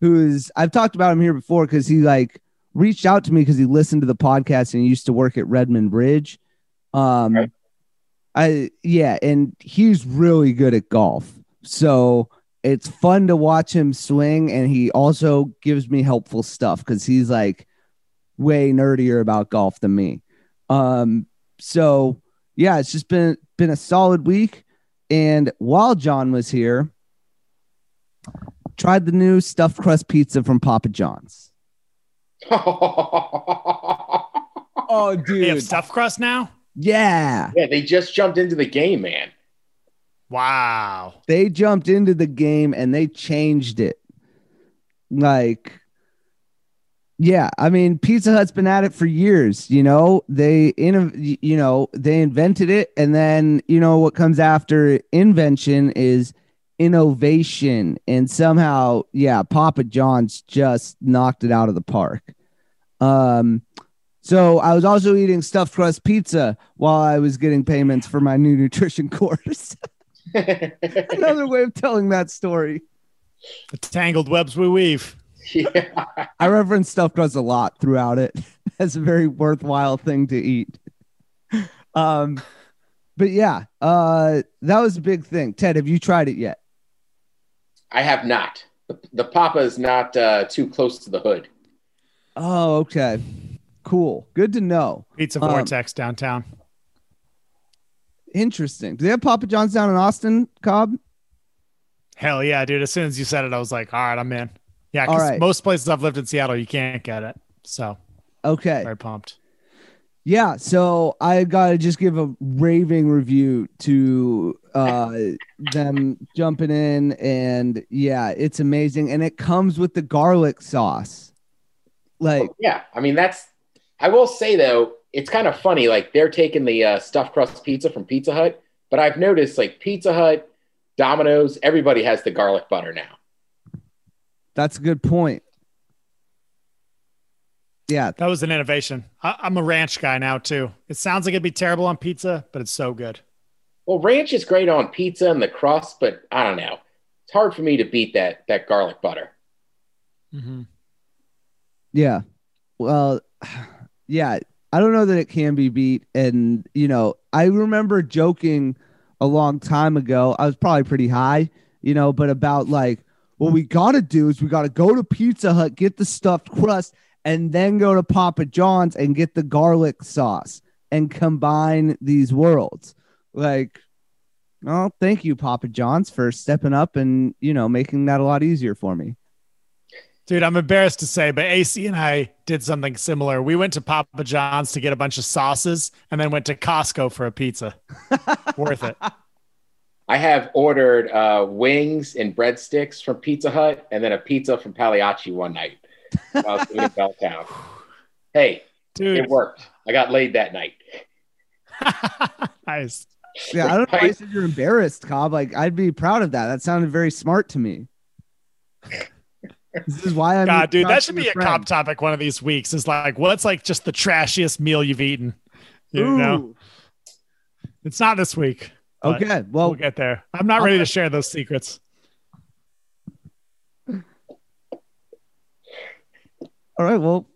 who's I've talked about him here before because he like reached out to me because he listened to the podcast and he used to work at Redmond Bridge. Um Right. I yeah, and he's really good at golf. So it's fun to watch him swing and he also gives me helpful stuff because he's like way nerdier about golf than me. Um, so yeah, it's just been been a solid week. And while John was here, tried the new stuffed crust pizza from Papa John's. Oh, dude. They have dude. stuffed crust now. Yeah. yeah, they just jumped into the game, man. Wow. They jumped into the game and they changed it. Like, yeah, I mean, Pizza Hut's been at it for years. You know, they in you know they invented it, and then you know what comes after invention is innovation, and somehow, yeah, Papa John's just knocked it out of the park. Um, so I was also eating stuffed crust pizza while I was getting payments for my new nutrition course. Another way of telling that story. The tangled webs we weave. yeah. I reference stuffed crust a lot throughout it as a very worthwhile thing to eat. Um, but yeah, uh, that was a big thing. Ted, have you tried it yet? I have not. The, the Papa is not uh, too close to the hood. Oh, okay, cool, good to know. Pizza Um, Vortex downtown. Interesting. Do they have Papa John's down in Austin, Cobb? Hell yeah, dude. As soon as you said it, I was like, all right, I'm in. Yeah, because right. most places I've lived in Seattle, you can't get it. So Okay. very pumped. Yeah, so I gotta just give a raving review to uh them jumping in and yeah, it's amazing. And it comes with the garlic sauce. Like Yeah, I mean that's. I will say though, it's kind of funny. Like they're taking the uh, stuffed crust pizza from Pizza Hut, but I've noticed like Pizza Hut, Domino's, everybody has the garlic butter now. that's a good point. Yeah, That was an innovation. I, I'm a ranch guy now too. It sounds like it'd be terrible on pizza, but it's so good. Well, ranch is great on pizza and the crust, but I don't know. It's hard for me to beat that that garlic butter. Mm-hmm. yeah. Well, yeah, I don't know that it can be beat. And you know, I remember joking a long time ago. I was probably pretty high, you know, but about like what we got to do is we got to go to Pizza Hut, get the stuffed crust, and then go to Papa John's and get the garlic sauce and combine these worlds. Like, oh, thank you, Papa John's, for stepping up and, you know, making that a lot easier for me. Dude, I'm embarrassed to say, but AC and I did something similar. We went to Papa John's to get a bunch of sauces and then went to Costco for a pizza. Worth it. I have ordered uh, wings and breadsticks from Pizza Hut, and then a pizza from Pagliacci one night while I was living in Belltown. Hey, Dude. it worked. I got laid that night. nice. Yeah, I don't know why you said you're embarrassed, Cobb. Like, I'd be proud of that. That sounded very smart to me. this is why I'm. God, dude, that should your be a friend. Cobb topic one of these weeks. Is like, what's like just the trashiest meal you've eaten? You know, it's not this week. Okay, well, we'll get there. I'm not ready to share those secrets. all right. Well,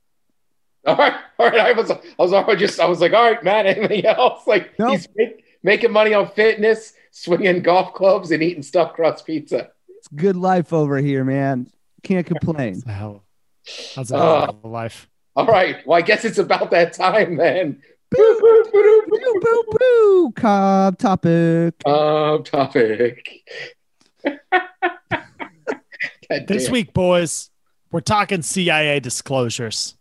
All right, all right. I was, I was already just, I was like, all right, man. Anything else? Like Nope. he's make, making money on fitness, swinging golf clubs, and eating stuffed crust pizza. it's good life over here, man. Can't complain. That's a hell. That's a Uh. hell of a life. All right. Well, I guess it's about that time then. Boo, boo, boo, boo, boo, boo, boo. Cobb topic. Um, topic. This damn. week, boys, we're talking CIA disclosures.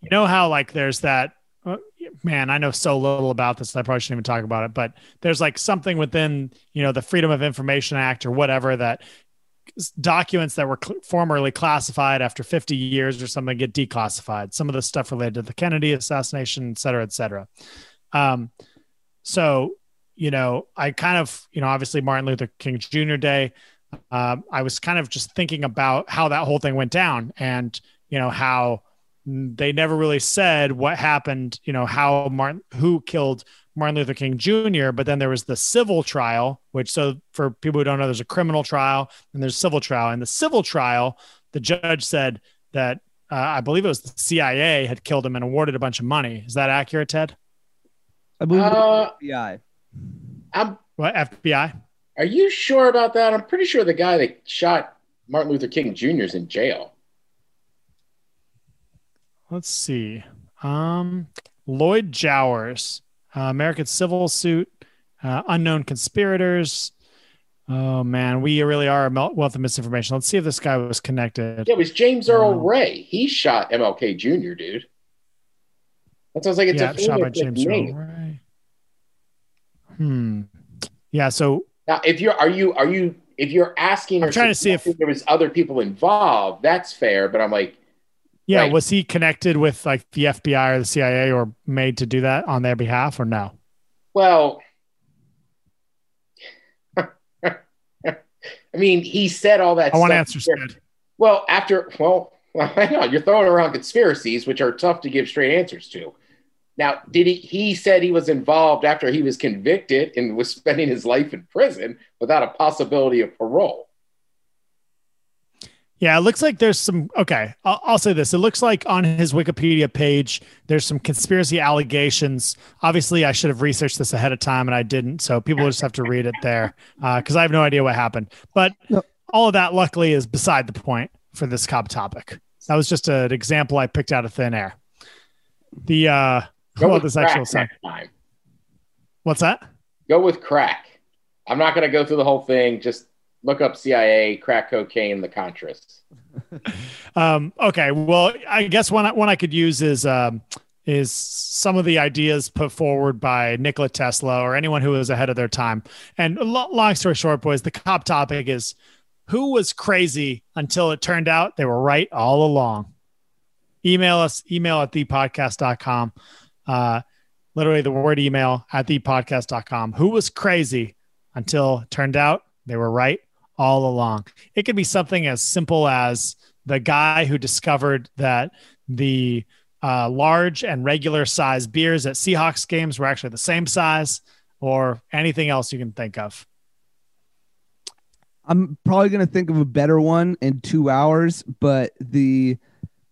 You know how like there's that man, I know so little about this. I probably shouldn't even talk about it, but there's like something within, you know, the Freedom of Information Act or whatever that documents that were cl- formerly classified after 50 years or something get declassified. Some of the stuff related to the Kennedy assassination, et cetera, et cetera. Um, so, you know, I kind of, you know, obviously Martin Luther King Jr. Day, um, I was kind of just thinking about how that whole thing went down and, you know, how they never really said what happened, you know, how Martin, who killed Martin Luther King Jr., but then there was the civil trial, which, so for people who don't know, there's a criminal trial and there's a civil trial. And the civil trial, the judge said that uh, I believe it was the CIA had killed him and awarded a bunch of money. Is that accurate, Ted? I believe Uh, FBI. I'm, What, FBI? are you sure about that? I'm pretty sure the guy that shot Martin Luther King Jr. is in jail. Let's see. Um, Lloyd Jowers, uh, American Civil Suit, uh, Unknown Conspirators. Oh man, we really are a wealth of misinformation. Let's see if this guy was connected. Yeah, it was James Earl Um, Ray. He shot MLK Jr., dude. That sounds like it's yeah, a shot by James name. Earl Ray. Hmm. Yeah. So Now, if you're are you are you if you're asking I'm or trying to see if- there was other people involved, that's fair. But I'm like, yeah, Right. was he connected with like the FBI or the CIA or made to do that on their behalf or no? well, I mean, he said all that. I want answers. Well, after well, I know you're throwing around conspiracies, which are tough to give straight answers to. Now, did he? He said he was involved after he was convicted and was spending his life in prison without a possibility of parole. Yeah, it looks like there's some. Okay, I'll, I'll say this. It looks like on his Wikipedia page, there's some conspiracy allegations. Obviously, I should have researched this ahead of time, and I didn't. So people just have to read it there because I have no idea what happened. But No. all of that, luckily, is beside the point for this Cobb topic. That was just an example I picked out of thin air. The uh, Go well, with this crack actual song. next time. What's that? Go with crack. I'm not going to go through the whole thing. Just look up CIA, crack cocaine, the Contras. Um, okay, well, I guess one one I could use is um, is some of the ideas put forward by Nikola Tesla or anyone who was ahead of their time. And lo- long story short, boys, the Cobb topic is who was crazy until it turned out they were right all along. Email us, email at thepodcast.com. Uh, literally the word email at thepodcast.com. Who was crazy until it turned out they were right all along? It could be something as simple as the guy who discovered that the uh, large and regular size beers at Seahawks games were actually the same size, or anything else you can think of. I'm probably gonna think of a better one in two hours, but the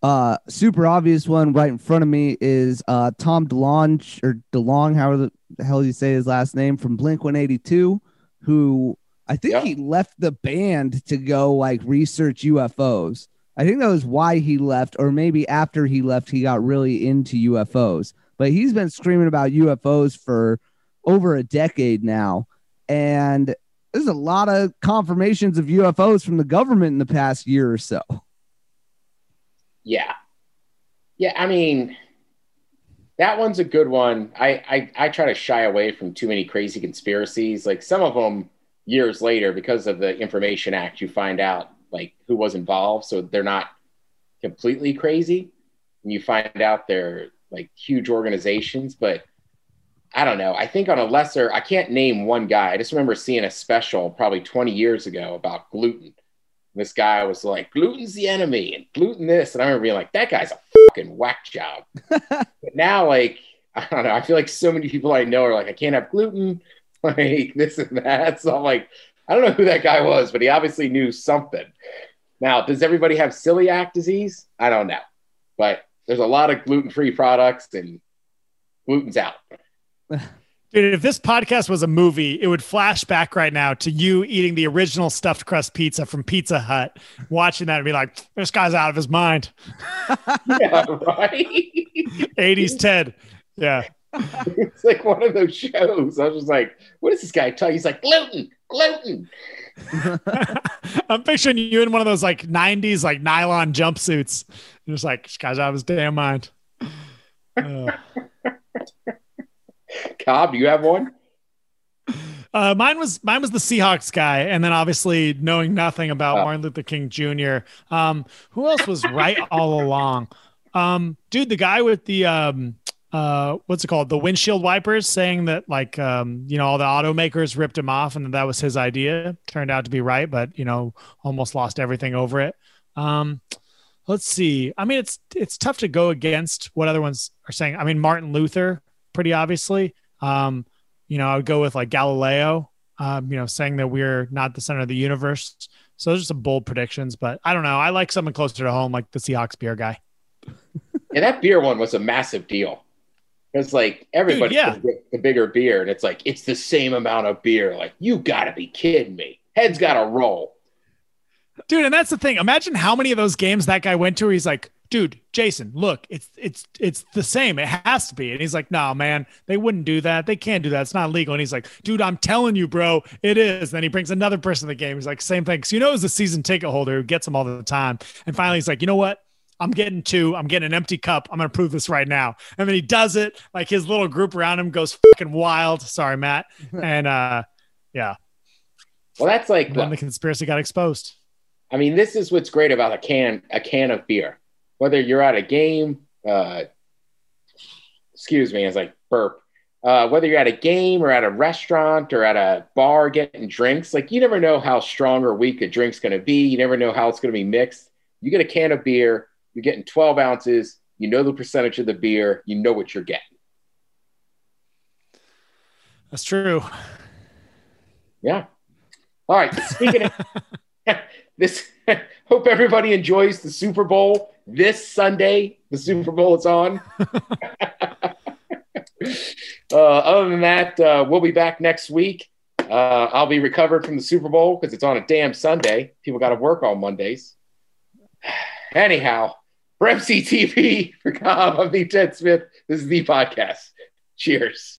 uh super obvious one right in front of me is uh Tom DeLonge or DeLong, however the hell you say his last name from Blink 182, who I think Yeah. he left the band to go like research UFOs. I think that was why he left, or maybe after he left, he got really into UFOs. But he's been screaming about UFOs for over a decade now. And there's a lot of confirmations of UFOs from the government in the past year or so. Yeah. Yeah, I mean, that one's a good one. I, I I try to shy away from too many crazy conspiracies. Like some of them years later, because of the Information Act, you find out like who was involved, so they're not completely crazy. And you find out they're like huge organizations, but I don't know. I think on a lesser, I can't name one guy. I just remember seeing a special probably 20 years ago about gluten. This guy was like, gluten's the enemy and gluten this. And I remember being like, that guy's a fucking whack job. but now, like, I don't know. I feel like so many people I know are like, I can't have gluten, like this and that. So I'm like, I don't know who that guy was, but he obviously knew something. Now, does everybody have celiac disease? I don't know. But there's a lot of gluten free products and gluten's out. Dude, if this podcast was a movie, it would flash back right now to you eating the original stuffed crust pizza from Pizza Hut, watching that and be like, this guy's out of his mind. yeah, right? 80s Ted. Yeah. It's like one of those shows. I was just like, what is this guy talking? He's like, gluten, gluten. I'm picturing you in one of those like 90s like nylon jumpsuits. You're just like, this guy's out of his damn mind. Uh, Cobb, do you have one? Uh, mine was mine was the Seahawks guy, and then obviously knowing nothing about Oh. Martin Luther King Jr. Um, who else was right all along? Um, dude, the guy with the um, uh, what's it called? The windshield wipers, saying that like um, you know, all the automakers ripped him off, and that was his idea. Turned out to be right, but you know, almost lost everything over it. Um, let's see. I mean, it's it's tough to go against what other ones are saying. I mean, Martin Luther, pretty obviously. Um, you know, I would go with like Galileo, um, you know, saying that we're not the center of the universe. So those are some bold predictions, but I don't know. I like something closer to home, like the Seahawks beer guy. And that beer one was a massive deal. It's like everybody yeah. the, bigger beer, and it's like it's the same amount of beer. Like you got to be kidding me. Head's got to roll. Dude, and that's the thing. Imagine how many of those games that guy went to. Where he's like, dude, Jason, look, it's it's it's the same. It has to be. And he's like, no, man, they wouldn't do that. They can't do that. It's not legal. And he's like, dude, I'm telling you, bro, it is. And then he brings another person to the game. He's like, same thing. So you know, it's the season ticket holder who gets them all the time. And finally, he's like, you know what? I'm getting two. I'm getting an empty cup. I'm gonna prove this right now. And then he does it. Like his little group around him goes fucking wild. Sorry, Matt. And uh, yeah. Well, that's like when the conspiracy got exposed. I mean, this is what's great about a can a can of beer. Whether you're at a game, uh, excuse me, as like burp. Uh, whether you're at a game or at a restaurant or at a bar getting drinks, like you never know how strong or weak a drink's going to be. You never know how it's going to be mixed. You get a can of beer, you're getting 12 ounces. You know the percentage of the beer. You know what you're getting. That's true. Yeah. All right. Speaking of this, hope everybody enjoys the Super Bowl this Sunday. The Super Bowl is on. uh, other than that, uh, we'll be back next week. Uh, I'll be recovered from the Super Bowl because it's on a damn Sunday. People got to work on Mondays. Anyhow, for MCTV, for Cobb, I'm the Ted Smith. This is the podcast. Cheers.